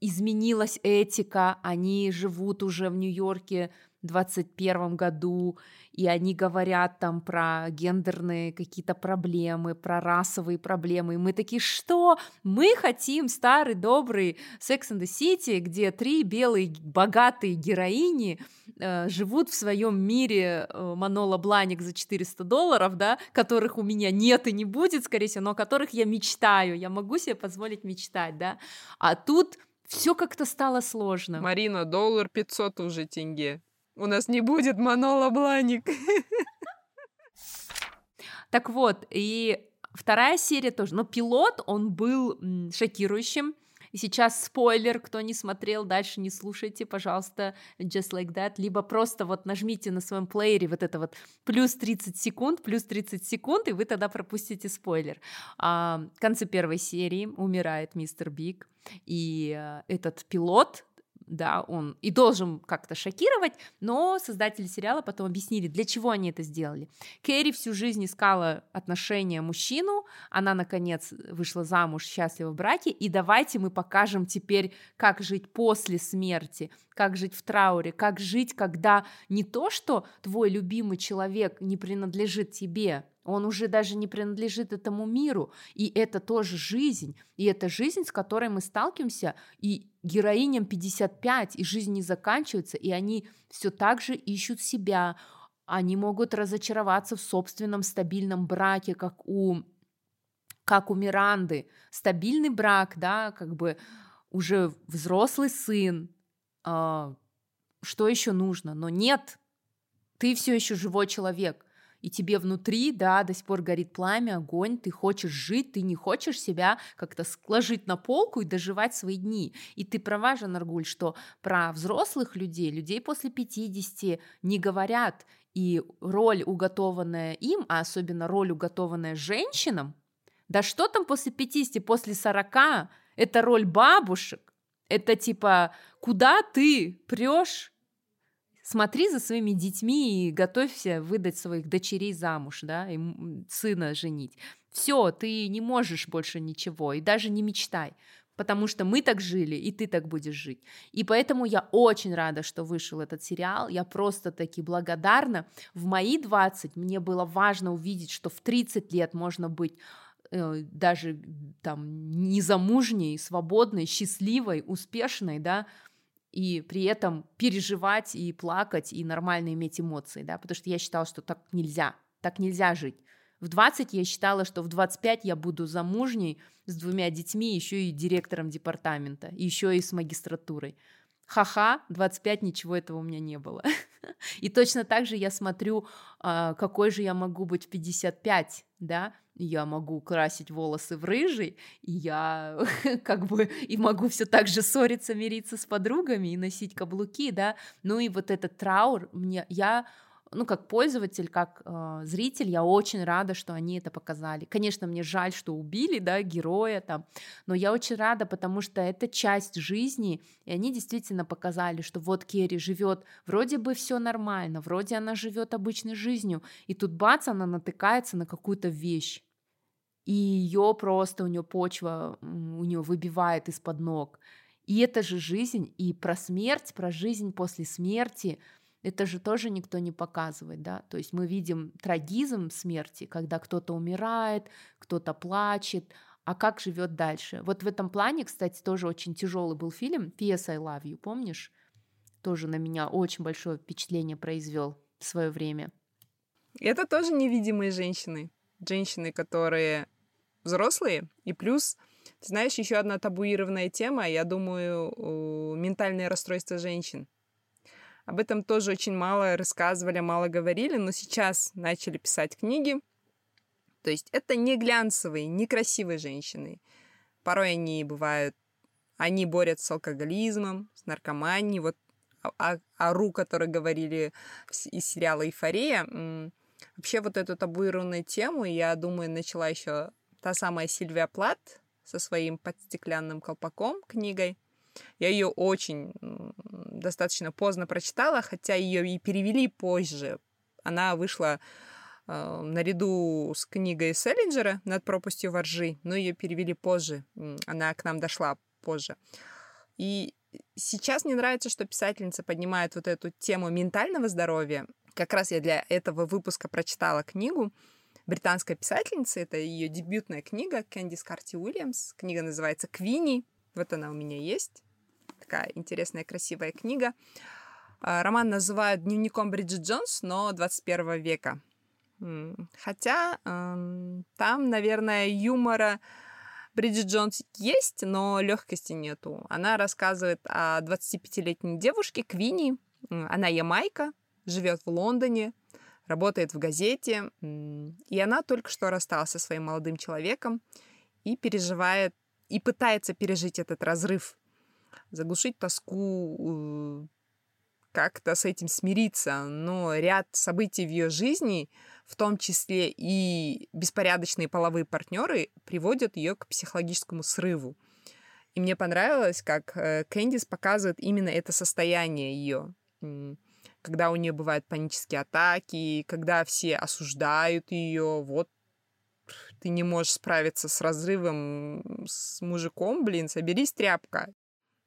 изменилась этика, они живут уже в Нью-Йорке 2021 году, и они говорят там про гендерные какие-то проблемы, про расовые проблемы. И мы такие, что? Мы хотим старый добрый Sex and the City, где три белые богатые героини э, живут в своем мире э, Манола Бланик за 400 долларов, да, которых у меня нет и не будет, скорее всего, но о которых я мечтаю, я могу себе позволить мечтать, да. А тут все как-то стало сложно. Марина, доллар 500 уже тенге. У нас не будет Манола Бланик. Так вот, и вторая серия тоже. Но пилот, он был шокирующим. И сейчас спойлер, кто не смотрел, дальше не слушайте, пожалуйста, just like that, либо просто вот нажмите на своем плеере вот это вот плюс 30 секунд, плюс 30 секунд, и вы тогда пропустите спойлер. А, в конце первой серии умирает мистер Биг, и э, этот пилот, да, он и должен как-то шокировать, но создатели сериала потом объяснили, для чего они это сделали. Кэрри всю жизнь искала отношения мужчину, она, наконец, вышла замуж, счастлива в браке, и давайте мы покажем теперь, как жить после смерти, как жить в трауре, как жить, когда не то, что твой любимый человек не принадлежит тебе, он уже даже не принадлежит этому миру, и это тоже жизнь, и это жизнь, с которой мы сталкиваемся, и героиням 55, и жизнь не заканчивается, и они все так же ищут себя, они могут разочароваться в собственном стабильном браке, как у, как у Миранды. Стабильный брак, да, как бы уже взрослый сын, э, что еще нужно? Но нет, ты все еще живой человек – и тебе внутри, да, до сих пор горит пламя, огонь, ты хочешь жить, ты не хочешь себя как-то сложить на полку и доживать свои дни. И ты права, Жанаргуль, что про взрослых людей, людей после 50 не говорят, и роль, уготованная им, а особенно роль, уготованная женщинам, да что там после 50, после 40, это роль бабушек, это типа, куда ты прешь смотри за своими детьми и готовься выдать своих дочерей замуж, да, и сына женить. Все, ты не можешь больше ничего, и даже не мечтай, потому что мы так жили, и ты так будешь жить. И поэтому я очень рада, что вышел этот сериал, я просто таки благодарна. В мои 20 мне было важно увидеть, что в 30 лет можно быть э, даже там незамужней, свободной, счастливой, успешной, да, и при этом переживать и плакать, и нормально иметь эмоции, да, потому что я считала, что так нельзя, так нельзя жить. В 20 я считала, что в 25 я буду замужней с двумя детьми, еще и директором департамента, еще и с магистратурой. Ха-ха, 25 ничего этого у меня не было. И точно так же я смотрю, а, какой же я могу быть в 55, да, я могу красить волосы в рыжий, и я как бы и могу все так же ссориться, мириться с подругами и носить каблуки, да, ну и вот этот траур, мне, я ну, как пользователь, как э, зритель, я очень рада, что они это показали. Конечно, мне жаль, что убили, да, героя там, но я очень рада, потому что это часть жизни, и они действительно показали, что вот Керри живет, вроде бы все нормально, вроде она живет обычной жизнью, и тут бац, она натыкается на какую-то вещь, и ее просто, у нее почва, у нее выбивает из-под ног. И это же жизнь, и про смерть, про жизнь после смерти – это же тоже никто не показывает, да, то есть мы видим трагизм смерти, когда кто-то умирает, кто-то плачет, а как живет дальше. Вот в этом плане, кстати, тоже очень тяжелый был фильм P.S. I Love You, помнишь? тоже на меня очень большое впечатление произвел в свое время. Это тоже невидимые женщины. Женщины, которые взрослые. И плюс, знаешь, еще одна табуированная тема, я думаю, ментальное расстройство женщин. Об этом тоже очень мало рассказывали, мало говорили, но сейчас начали писать книги. То есть это не глянцевые, не красивые женщины. Порой они бывают, они борются с алкоголизмом, с наркоманией. Вот о, о Ру, которые говорили из сериала «Эйфория». Вообще вот эту табуированную тему, я думаю, начала еще та самая Сильвия Плат со своим под стеклянным колпаком книгой. Я ее очень достаточно поздно прочитала, хотя ее и перевели позже. Она вышла э, наряду с книгой Селлинджера «Над пропастью воржи», но ее перевели позже. Она к нам дошла позже. И сейчас мне нравится, что писательница поднимает вот эту тему ментального здоровья. Как раз я для этого выпуска прочитала книгу британской писательницы. Это ее дебютная книга Кэндис Карти Уильямс. Книга называется «Квинни». Вот она у меня есть. Такая интересная, красивая книга. А, роман называют дневником Бриджит Джонс, но 21 века. Хотя там, наверное, юмора Бриджит Джонс есть, но легкости нету. Она рассказывает о 25-летней девушке Квинни. Она ямайка, живет в Лондоне, работает в газете, и она только что рассталась со своим молодым человеком и переживает, и пытается пережить этот разрыв, заглушить тоску, как-то с этим смириться, но ряд событий в ее жизни, в том числе и беспорядочные половые партнеры, приводят ее к психологическому срыву. И мне понравилось, как э, Кэндис показывает именно это состояние ее когда у нее бывают панические атаки, когда все осуждают ее, вот ты не можешь справиться с разрывом с мужиком, блин, соберись, тряпка.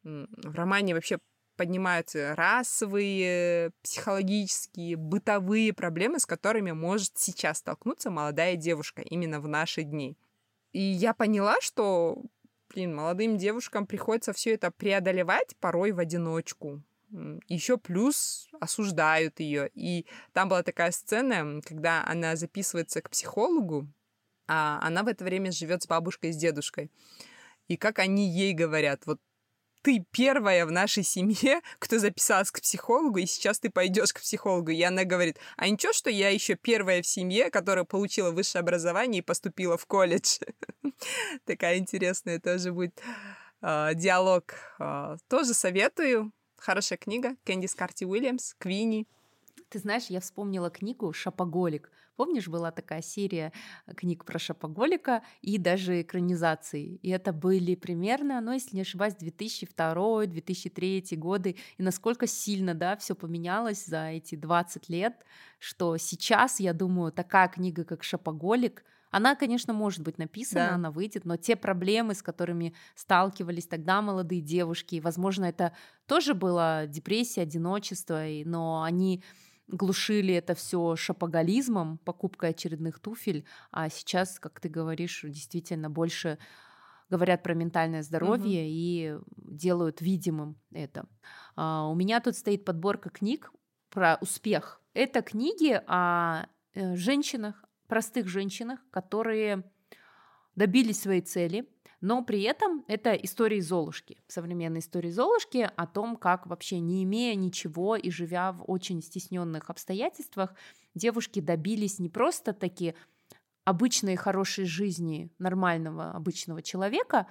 В романе вообще поднимаются расовые, психологические, бытовые проблемы, с которыми может сейчас столкнуться молодая девушка именно в наши дни. И я поняла, что, блин, молодым девушкам приходится все это преодолевать порой в одиночку еще плюс осуждают ее. И там была такая сцена, когда она записывается к психологу, а она в это время живет с бабушкой и с дедушкой. И как они ей говорят, вот ты первая в нашей семье, кто записалась к психологу, и сейчас ты пойдешь к психологу. И она говорит, а ничего, что я еще первая в семье, которая получила высшее образование и поступила в колледж. Такая интересная тоже будет а, диалог. А, тоже советую. Хорошая книга. Кэндис Карти Уильямс, Квинни. Ты знаешь, я вспомнила книгу «Шапоголик». Помнишь, была такая серия книг про шапоголика и даже экранизации. И это были примерно, ну, если не ошибаюсь, 2002-2003 годы. И насколько сильно, да, все поменялось за эти 20 лет, что сейчас, я думаю, такая книга, как «Шапоголик», она, конечно, может быть написана, да. она выйдет, но те проблемы, с которыми сталкивались тогда молодые девушки, возможно, это тоже была депрессия, одиночество, но они глушили это все шапоголизмом, покупкой очередных туфель, а сейчас, как ты говоришь, действительно больше говорят про ментальное здоровье угу. и делают видимым это. А, у меня тут стоит подборка книг про успех. Это книги о э, женщинах, простых женщинах, которые добились своей цели, но при этом это истории Золушки, современные истории Золушки о том, как вообще не имея ничего и живя в очень стесненных обстоятельствах, девушки добились не просто таки обычной хорошей жизни нормального обычного человека,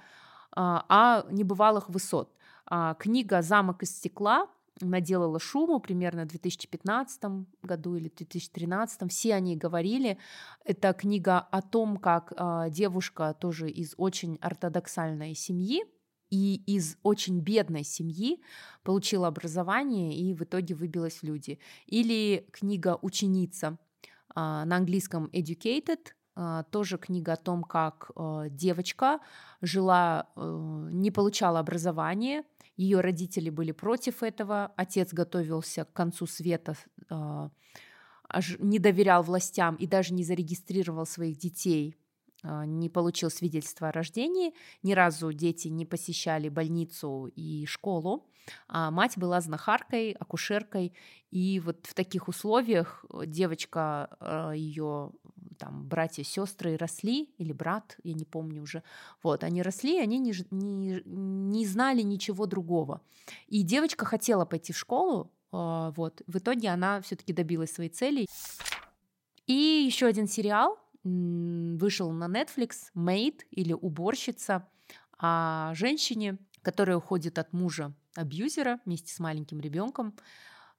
а, а небывалых высот. А, книга «Замок из стекла» наделала шуму примерно в 2015 году или 2013. Все они говорили. Это книга о том, как э, девушка тоже из очень ортодоксальной семьи и из очень бедной семьи получила образование и в итоге выбилась в люди. Или книга «Ученица» э, на английском «Educated», тоже книга о том, как девочка жила, э, не получала образование, ее родители были против этого, отец готовился к концу света, э, не доверял властям и даже не зарегистрировал своих детей а, не получил свидетельство о рождении, ни разу дети не посещали больницу и школу, а мать была знахаркой, акушеркой, и вот в таких условиях девочка, а, ее там братья, сестры росли, или брат, я не помню уже, вот, они росли, они не, не, не знали ничего другого. И девочка хотела пойти в школу, а, вот, в итоге она все-таки добилась своей цели. И еще один сериал вышел на Netflix «Мейд» или «Уборщица» о женщине, которая уходит от мужа абьюзера вместе с маленьким ребенком.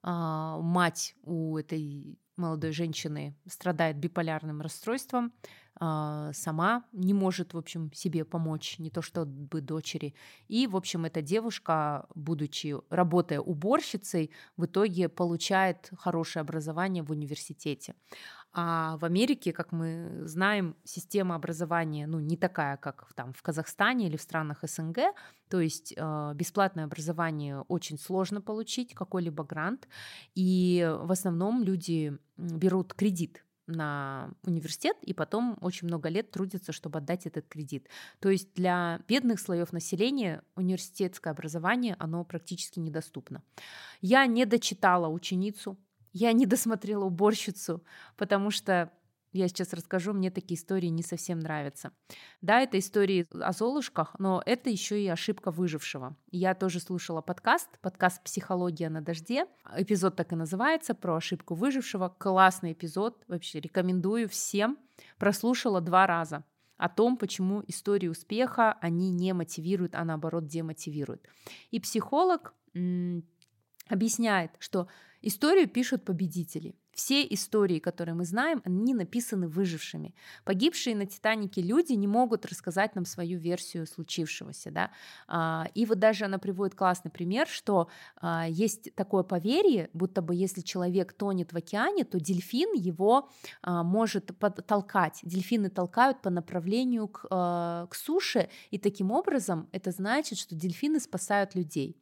А, мать у этой молодой женщины страдает биполярным расстройством, сама не может, в общем, себе помочь, не то чтобы дочери. И, в общем, эта девушка, будучи, работая уборщицей, в итоге получает хорошее образование в университете. А в Америке, как мы знаем, система образования ну, не такая, как там, в Казахстане или в странах СНГ. То есть э, бесплатное образование очень сложно получить, какой-либо грант. И в основном люди берут кредит на университет и потом очень много лет трудятся, чтобы отдать этот кредит. То есть для бедных слоев населения университетское образование, оно практически недоступно. Я не дочитала ученицу, я не досмотрела уборщицу, потому что я сейчас расскажу, мне такие истории не совсем нравятся. Да, это истории о Золушках, но это еще и ошибка выжившего. Я тоже слушала подкаст, подкаст «Психология на дожде». Эпизод так и называется, про ошибку выжившего. Классный эпизод, вообще рекомендую всем. Прослушала два раза о том, почему истории успеха, они не мотивируют, а наоборот демотивируют. И психолог объясняет, что историю пишут победители – все истории, которые мы знаем, они написаны выжившими. Погибшие на Титанике люди не могут рассказать нам свою версию случившегося. Да? А, и вот даже она приводит классный пример, что а, есть такое поверье, будто бы если человек тонет в океане, то дельфин его а, может толкать. Дельфины толкают по направлению к, к суше, и таким образом это значит, что дельфины спасают людей.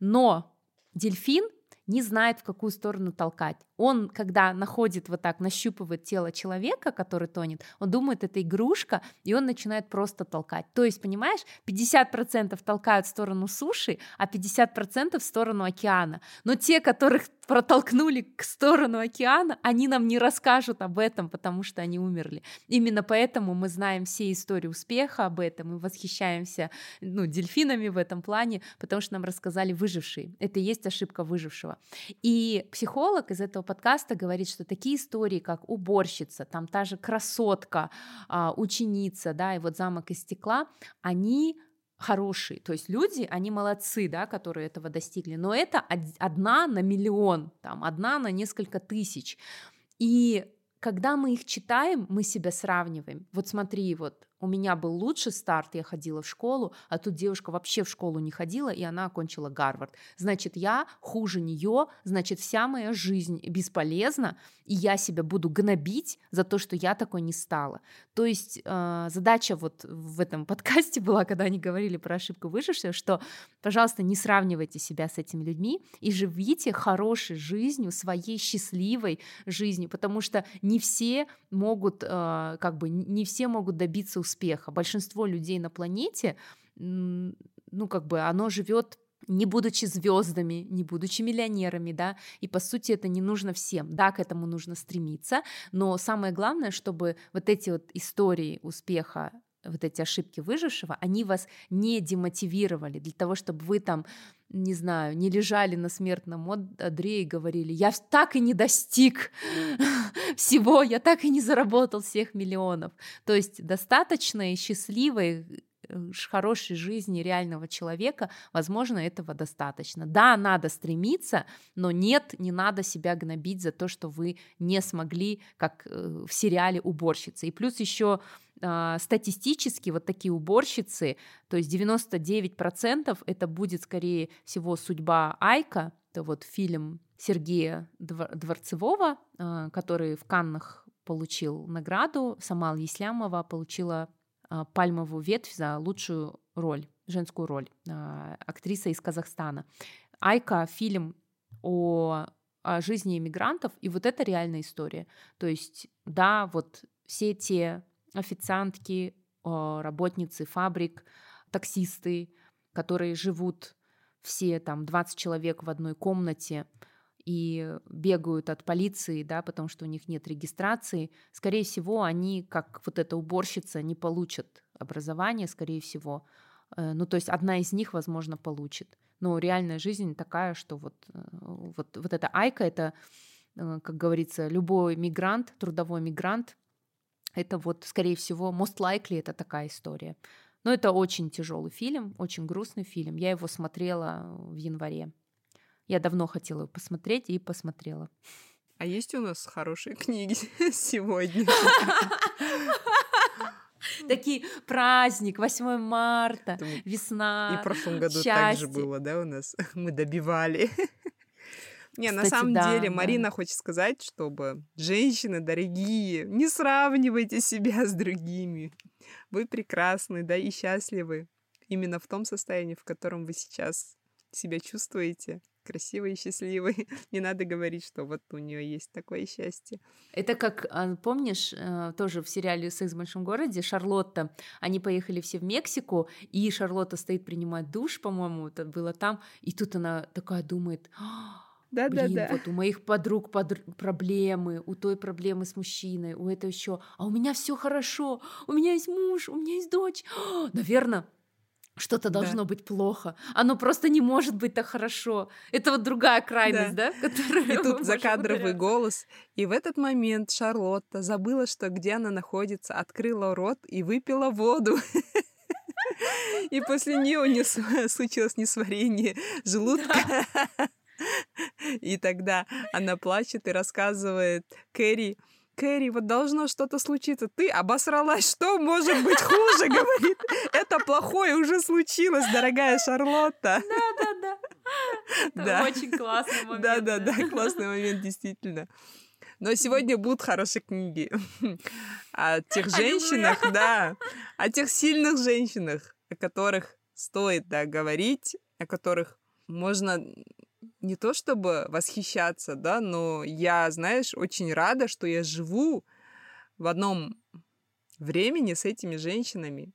Но дельфин не знает, в какую сторону толкать он, когда находит вот так, нащупывает тело человека, который тонет, он думает, это игрушка, и он начинает просто толкать. То есть, понимаешь, 50% толкают в сторону суши, а 50% в сторону океана. Но те, которых протолкнули к сторону океана, они нам не расскажут об этом, потому что они умерли. Именно поэтому мы знаем все истории успеха об этом и восхищаемся ну, дельфинами в этом плане, потому что нам рассказали выжившие. Это и есть ошибка выжившего. И психолог из этого подкаста говорит, что такие истории, как уборщица, там та же красотка, а, ученица, да, и вот замок из стекла, они хорошие, то есть люди, они молодцы, да, которые этого достигли, но это одна на миллион, там, одна на несколько тысяч. И когда мы их читаем, мы себя сравниваем. Вот смотри, вот у меня был лучший старт, я ходила в школу, а тут девушка вообще в школу не ходила, и она окончила Гарвард. Значит, я хуже нее, значит, вся моя жизнь бесполезна, и я себя буду гнобить за то, что я такой не стала. То есть э, задача вот в этом подкасте была, когда они говорили про ошибку выжившего, что, пожалуйста, не сравнивайте себя с этими людьми и живите хорошей жизнью, своей счастливой жизнью, потому что не все могут, э, как бы, не все могут добиться успеха. Большинство людей на планете, ну, как бы, оно живет не будучи звездами, не будучи миллионерами, да, и по сути это не нужно всем, да, к этому нужно стремиться, но самое главное, чтобы вот эти вот истории успеха вот эти ошибки выжившего, они вас не демотивировали для того, чтобы вы там, не знаю, не лежали на смертном одре и говорили, я так и не достиг всего, я так и не заработал всех миллионов. То есть достаточно и счастливой хорошей жизни реального человека, возможно, этого достаточно. Да, надо стремиться, но нет, не надо себя гнобить за то, что вы не смогли, как э, в сериале уборщицы. И плюс еще а, статистически вот такие уборщицы, то есть 99% это будет, скорее всего, судьба Айка, это вот фильм Сергея Дворцевого, а, который в Каннах получил награду, Самал Еслямова получила пальмовую ветвь за лучшую роль, женскую роль, а, актриса из Казахстана. Айка фильм о, о жизни иммигрантов, и вот это реальная история. То есть, да, вот все те официантки, работницы фабрик, таксисты, которые живут все там 20 человек в одной комнате и бегают от полиции, да, потому что у них нет регистрации, скорее всего, они, как вот эта уборщица, не получат образование, скорее всего. Э, ну, то есть одна из них, возможно, получит. Но реальная жизнь такая, что вот, э, вот, вот эта Айка, это, э, как говорится, любой мигрант, трудовой мигрант, это вот, скорее всего, most likely это такая история. Но это очень тяжелый фильм, очень грустный фильм. Я его смотрела в январе. Я давно хотела посмотреть и посмотрела. А есть у нас хорошие книги сегодня? Такие праздник, 8 марта, весна. И в прошлом году так же было, да, у нас? Мы добивали. Не, на самом деле, Марина хочет сказать, чтобы женщины дорогие, не сравнивайте себя с другими. Вы прекрасны, да, и счастливы. Именно в том состоянии, в котором вы сейчас себя чувствуете красивой и счастливой. Не надо говорить, что вот у нее есть такое счастье. Это как, а, помнишь, э, тоже в сериале «Секс в большом городе» Шарлотта, они поехали все в Мексику, и Шарлотта стоит принимать душ, по-моему, это было там, и тут она такая думает, да, Блин, да, да. вот у моих подруг подр... проблемы, у той проблемы с мужчиной, у этого еще, а у меня все хорошо, у меня есть муж, у меня есть дочь, наверное, что-то должно да. быть плохо. Оно просто не может быть так хорошо. Это вот другая крайность, да? да и тут закадровый голос. И в этот момент Шарлотта забыла, что где она находится, открыла рот и выпила воду. И после нее не случилось несварение желудка. И тогда она плачет и рассказывает Кэрри, Кэрри, вот должно что-то случиться. Ты обосралась, что может быть хуже, говорит. Это плохое уже случилось, дорогая Шарлотта. Да, да, да. Да. Очень классный момент. Да, да, да, классный момент, действительно. Но сегодня будут хорошие книги о тех женщинах, да, о тех сильных женщинах, о которых стоит, да, говорить, о которых можно не то чтобы восхищаться, да, но я, знаешь, очень рада, что я живу в одном времени с этими женщинами.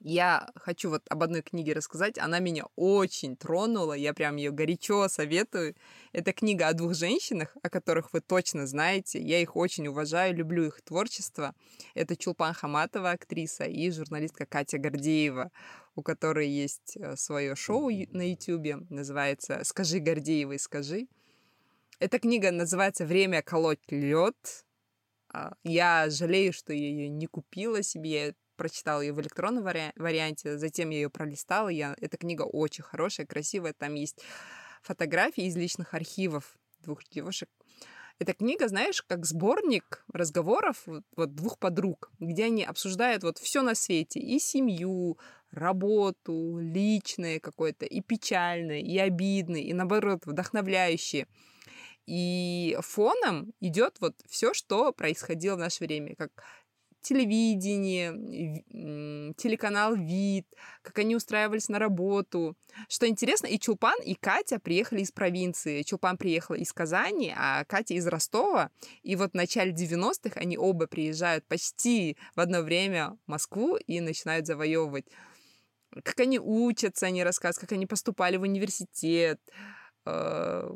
Я хочу вот об одной книге рассказать. Она меня очень тронула. Я прям ее горячо советую. Это книга о двух женщинах, о которых вы точно знаете. Я их очень уважаю, люблю их творчество. Это Чулпан Хаматова, актриса, и журналистка Катя Гордеева, у которой есть э, свое шоу на YouTube, называется «Скажи Гордеевой, скажи». Эта книга называется «Время колоть лед». А, я жалею, что я ее не купила себе. Я прочитала ее в электронном вари- варианте, затем я ее пролистала. Я... Эта книга очень хорошая, красивая. Там есть фотографии из личных архивов двух девушек. Эта книга, знаешь, как сборник разговоров вот, вот двух подруг, где они обсуждают вот все на свете, и семью, работу, личное какое-то, и печальное, и обидное, и наоборот вдохновляющее. И фоном идет вот все, что происходило в наше время, как телевидение, телеканал «Вид», как они устраивались на работу. Что интересно, и Чулпан, и Катя приехали из провинции. Чулпан приехала из Казани, а Катя из Ростова. И вот в начале 90-х они оба приезжают почти в одно время в Москву и начинают завоевывать. Как они учатся, они рассказывают, как они поступали в университет, э,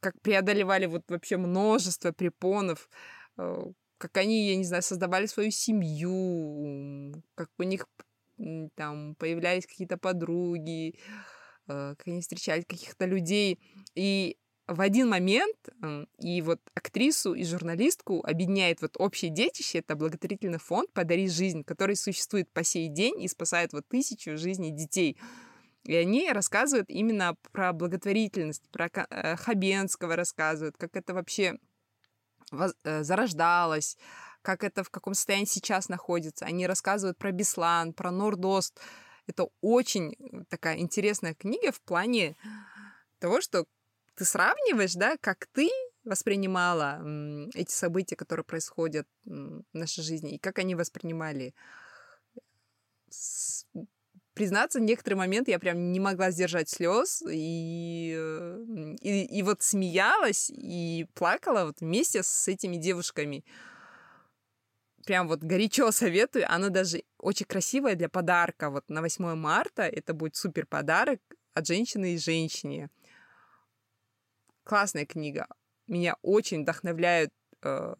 как преодолевали вот вообще множество препонов, э, как они, я не знаю, создавали свою семью, как у них там появлялись какие-то подруги, э, как они встречали каких-то людей. И в один момент и вот актрису и журналистку объединяет вот общее детище, это благотворительный фонд «Подари жизнь», который существует по сей день и спасает вот тысячу жизней детей. И они рассказывают именно про благотворительность, про э, Хабенского рассказывают, как это вообще Э, зарождалась, как это в каком состоянии сейчас находится. Они рассказывают про Беслан, про Нордост. Это очень э, такая интересная книга в плане того, что ты сравниваешь, да, как ты воспринимала эти события, которые происходят в нашей жизни, и как они воспринимали признаться, в некоторый момент я прям не могла сдержать слез и, и, и вот смеялась и плакала вот вместе с этими девушками. прям вот горячо советую. Она даже очень красивая для подарка. Вот на 8 марта это будет супер подарок от женщины и женщине. Классная книга. Меня очень вдохновляют э,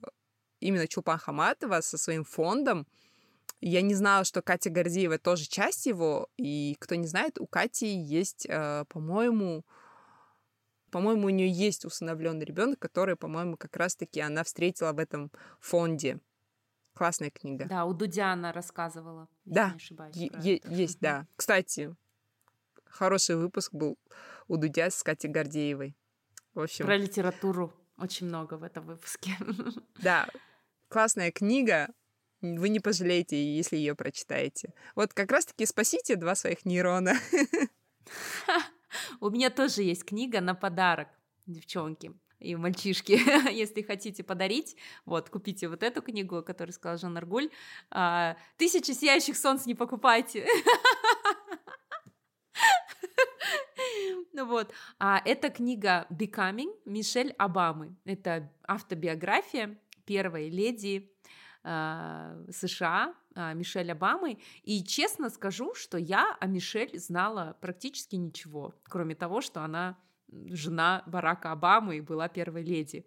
именно Чулпан Хаматова со своим фондом. Я не знала, что Катя Гордеева тоже часть его, и кто не знает, у Кати есть, э, по-моему, по-моему, у нее есть усыновленный ребенок, который, по-моему, как раз-таки она встретила в этом фонде. Классная книга. Да, у Дудя она рассказывала. Да, не ошибаюсь, е- есть, да. Кстати, хороший выпуск был у Дудя с Катей Гордеевой. В общем... Про литературу очень много в этом выпуске. Да, классная книга. Вы не пожалеете, если ее прочитаете. Вот как раз-таки спасите два своих нейрона. У меня тоже есть книга на подарок, девчонки и мальчишки, если хотите подарить, вот, купите вот эту книгу, о которой сказал Жан Аргуль. А, «Тысячи сияющих солнц не покупайте». Ну вот, а это книга «Becoming» Мишель Обамы. Это автобиография первой леди э, США э, Мишель Обамы. И честно скажу, что я о Мишель знала практически ничего, кроме того, что она жена Барака Обамы и была первой леди.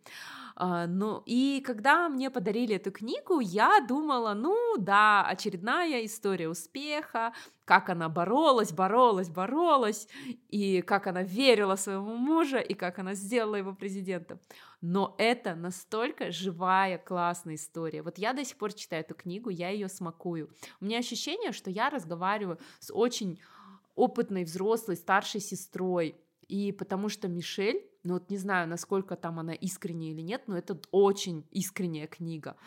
А, ну, и когда мне подарили эту книгу, я думала, ну да, очередная история успеха, как она боролась, боролась, боролась, и как она верила своему мужу, и как она сделала его президентом. Но это настолько живая, классная история. Вот я до сих пор читаю эту книгу, я ее смакую. У меня ощущение, что я разговариваю с очень опытной взрослой старшей сестрой, и потому что Мишель, ну вот не знаю, насколько там она искренняя или нет, но это очень искренняя книга.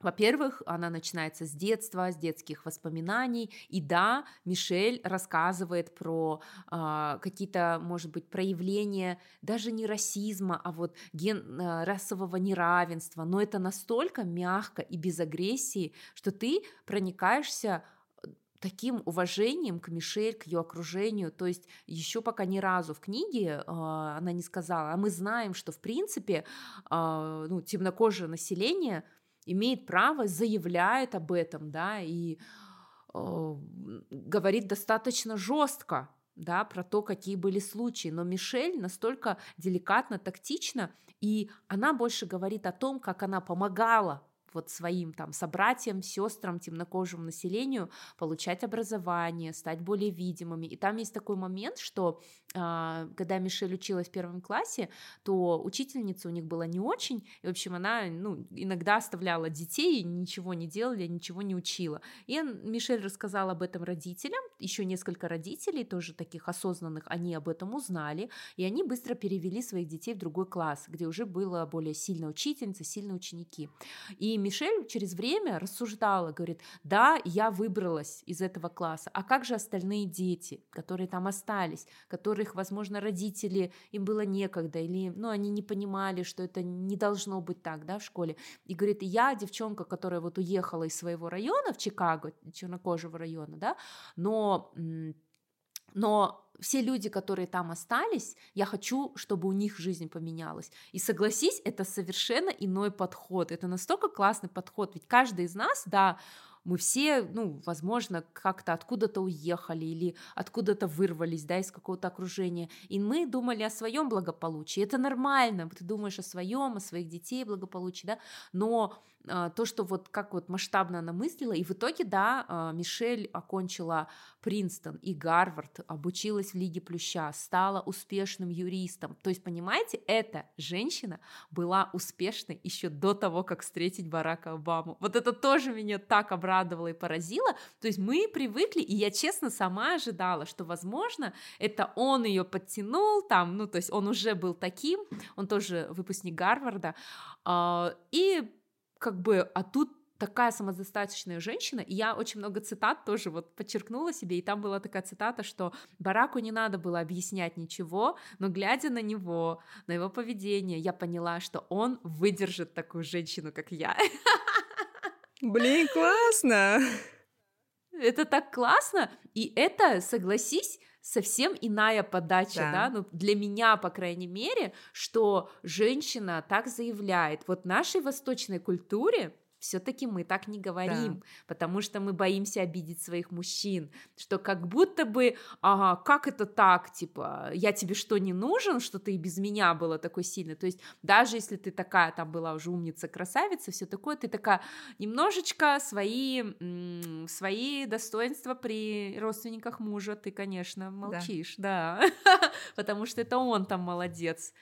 Во-первых, она начинается с детства, с детских воспоминаний. И да, Мишель рассказывает про э, какие-то, может быть, проявления даже не расизма, а вот ген, э, расового неравенства. Но это настолько мягко и без агрессии, что ты проникаешься таким уважением к Мишель, к ее окружению. То есть еще пока ни разу в книге э, она не сказала, а мы знаем, что в принципе э, ну, темнокожее население имеет право, заявляет об этом, да, и э, говорит достаточно жестко, да, про то, какие были случаи. Но Мишель настолько деликатно, тактично, и она больше говорит о том, как она помогала вот своим там собратьям, сестрам, темнокожему населению получать образование, стать более видимыми. И там есть такой момент, что э, когда Мишель училась в первом классе, то учительница у них была не очень, и, в общем, она ну, иногда оставляла детей, ничего не делали, ничего не учила. И Мишель рассказала об этом родителям, еще несколько родителей, тоже таких осознанных, они об этом узнали, и они быстро перевели своих детей в другой класс, где уже была более сильная учительница, сильные ученики. И Мишель через время рассуждала, говорит, да, я выбралась из этого класса, а как же остальные дети, которые там остались, которых, возможно, родители, им было некогда, или, ну, они не понимали, что это не должно быть так, да, в школе. И говорит, я девчонка, которая вот уехала из своего района в Чикаго, чернокожего района, да, но но все люди, которые там остались, я хочу, чтобы у них жизнь поменялась. И согласись, это совершенно иной подход. Это настолько классный подход. Ведь каждый из нас, да, мы все, ну, возможно, как-то откуда-то уехали или откуда-то вырвались, да, из какого-то окружения, и мы думали о своем благополучии. Это нормально, ты думаешь о своем, о своих детей благополучии, да, но то, что вот как вот масштабно она мыслила, и в итоге, да, а, Мишель окончила Принстон и Гарвард, обучилась в Лиге Плюща, стала успешным юристом. То есть, понимаете, эта женщина была успешной еще до того, как встретить Барака Обаму. Вот это тоже меня так обрадовало и поразило. То есть мы привыкли, и я честно сама ожидала, что, возможно, это он ее подтянул там, ну, то есть он уже был таким, он тоже выпускник Гарварда, а, и как бы, а тут такая самодостаточная женщина, и я очень много цитат тоже вот подчеркнула себе, и там была такая цитата, что Бараку не надо было объяснять ничего, но глядя на него, на его поведение, я поняла, что он выдержит такую женщину, как я. Блин, классно! Это так классно, и это, согласись, совсем иная подача, да. да, ну для меня, по крайней мере, что женщина так заявляет. Вот в нашей восточной культуре все-таки мы так не говорим, да. потому что мы боимся обидеть своих мужчин, что как будто бы, ага, как это так, типа, я тебе что, не нужен, что ты и без меня была такой сильный, то есть даже если ты такая там была уже умница, красавица, все такое, ты такая немножечко свои, свои достоинства при родственниках мужа, ты, конечно, молчишь, да, да. потому что это он там молодец,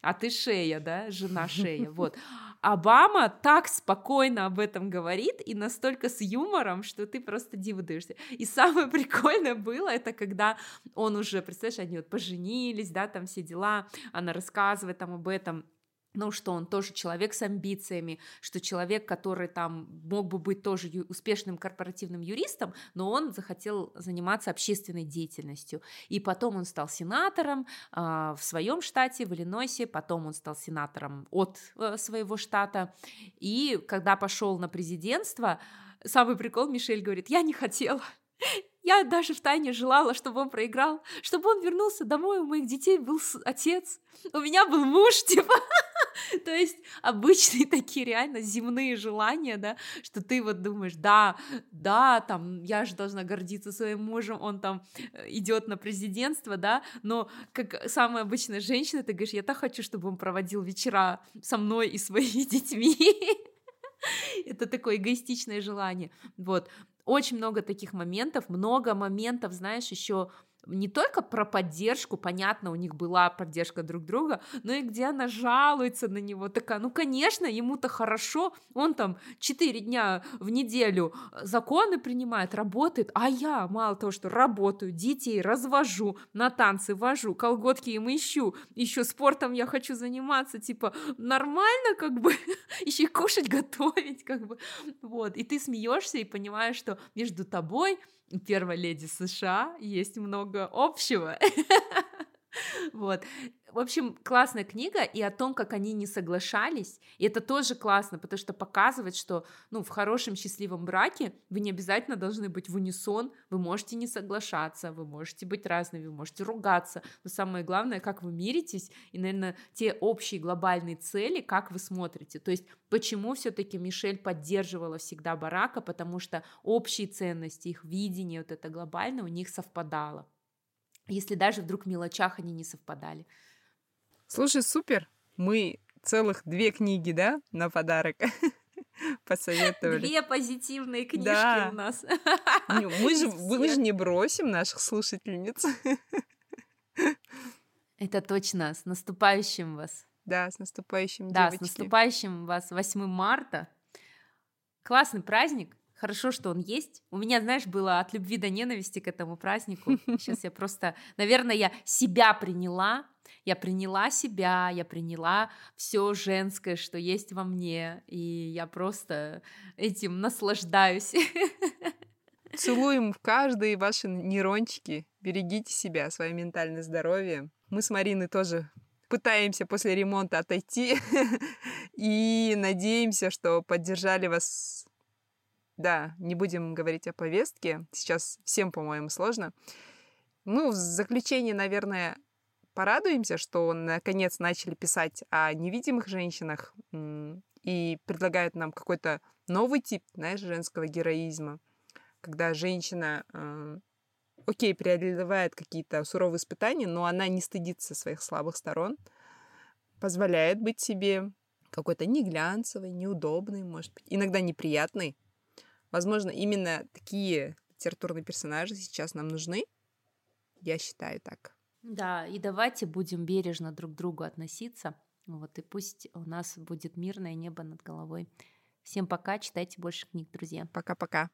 а ты шея, да, жена шея, вот. Обама так спокойно об этом говорит и настолько с юмором, что ты просто диву даешься. И самое прикольное было, это когда он уже, представляешь, они вот поженились, да, там все дела, она рассказывает там об этом, ну, что он тоже человек с амбициями, что человек, который там мог бы быть тоже успешным корпоративным юристом, но он захотел заниматься общественной деятельностью. И потом он стал сенатором э, в своем штате, в Иллинойсе, потом он стал сенатором от э, своего штата. И когда пошел на президентство, самый прикол, Мишель говорит, я не хотела, я даже в тайне желала, чтобы он проиграл, чтобы он вернулся домой, у моих детей был отец, у меня был муж, типа. То есть обычные такие реально земные желания, да, что ты вот думаешь, да, да, там, я же должна гордиться своим мужем, он там э, идет на президентство, да, но как самая обычная женщина, ты говоришь, я так хочу, чтобы он проводил вечера со мной и своими детьми. Это такое эгоистичное желание. Вот. Очень много таких моментов, много моментов, знаешь, еще не только про поддержку, понятно, у них была поддержка друг друга, но и где она жалуется на него, такая, ну, конечно, ему-то хорошо, он там 4 дня в неделю законы принимает, работает, а я, мало того, что работаю, детей развожу, на танцы вожу, колготки им ищу, еще спортом я хочу заниматься, типа, нормально, как бы, еще и кушать, готовить, как бы, вот, и ты смеешься и понимаешь, что между тобой первой леди США есть много общего. Вот. В общем, классная книга и о том, как они не соглашались. И это тоже классно, потому что показывает, что ну, в хорошем счастливом браке вы не обязательно должны быть в унисон, вы можете не соглашаться, вы можете быть разными, вы можете ругаться. Но самое главное, как вы миритесь, и, наверное, те общие глобальные цели, как вы смотрите. То есть, почему все-таки Мишель поддерживала всегда Барака, потому что общие ценности, их видение, вот это глобальное, у них совпадало если даже вдруг в мелочах они не совпадали. Слушай, супер! Мы целых две книги, да, на подарок посоветовали. Две позитивные книжки да. у нас. Мы же, мы же не бросим наших слушательниц. Это точно. С наступающим вас. Да, с наступающим, Да, девочки. с наступающим вас 8 марта. Классный праздник. Хорошо, что он есть. У меня, знаешь, было от любви до ненависти к этому празднику. Сейчас я просто, наверное, я себя приняла, я приняла себя, я приняла все женское, что есть во мне, и я просто этим наслаждаюсь. Целуем в каждые ваши нейрончики. Берегите себя, свое ментальное здоровье. Мы с Мариной тоже пытаемся после ремонта отойти и надеемся, что поддержали вас да, не будем говорить о повестке. Сейчас всем, по-моему, сложно. Мы в заключение, наверное, порадуемся, что наконец начали писать о невидимых женщинах и предлагают нам какой-то новый тип, знаешь, женского героизма, когда женщина, э, окей, преодолевает какие-то суровые испытания, но она не стыдится своих слабых сторон, позволяет быть себе какой-то не глянцевой, неудобной, может быть, иногда неприятной, Возможно, именно такие литературные персонажи сейчас нам нужны. Я считаю так. Да, и давайте будем бережно друг к другу относиться. Вот, и пусть у нас будет мирное небо над головой. Всем пока, читайте больше книг, друзья. Пока-пока.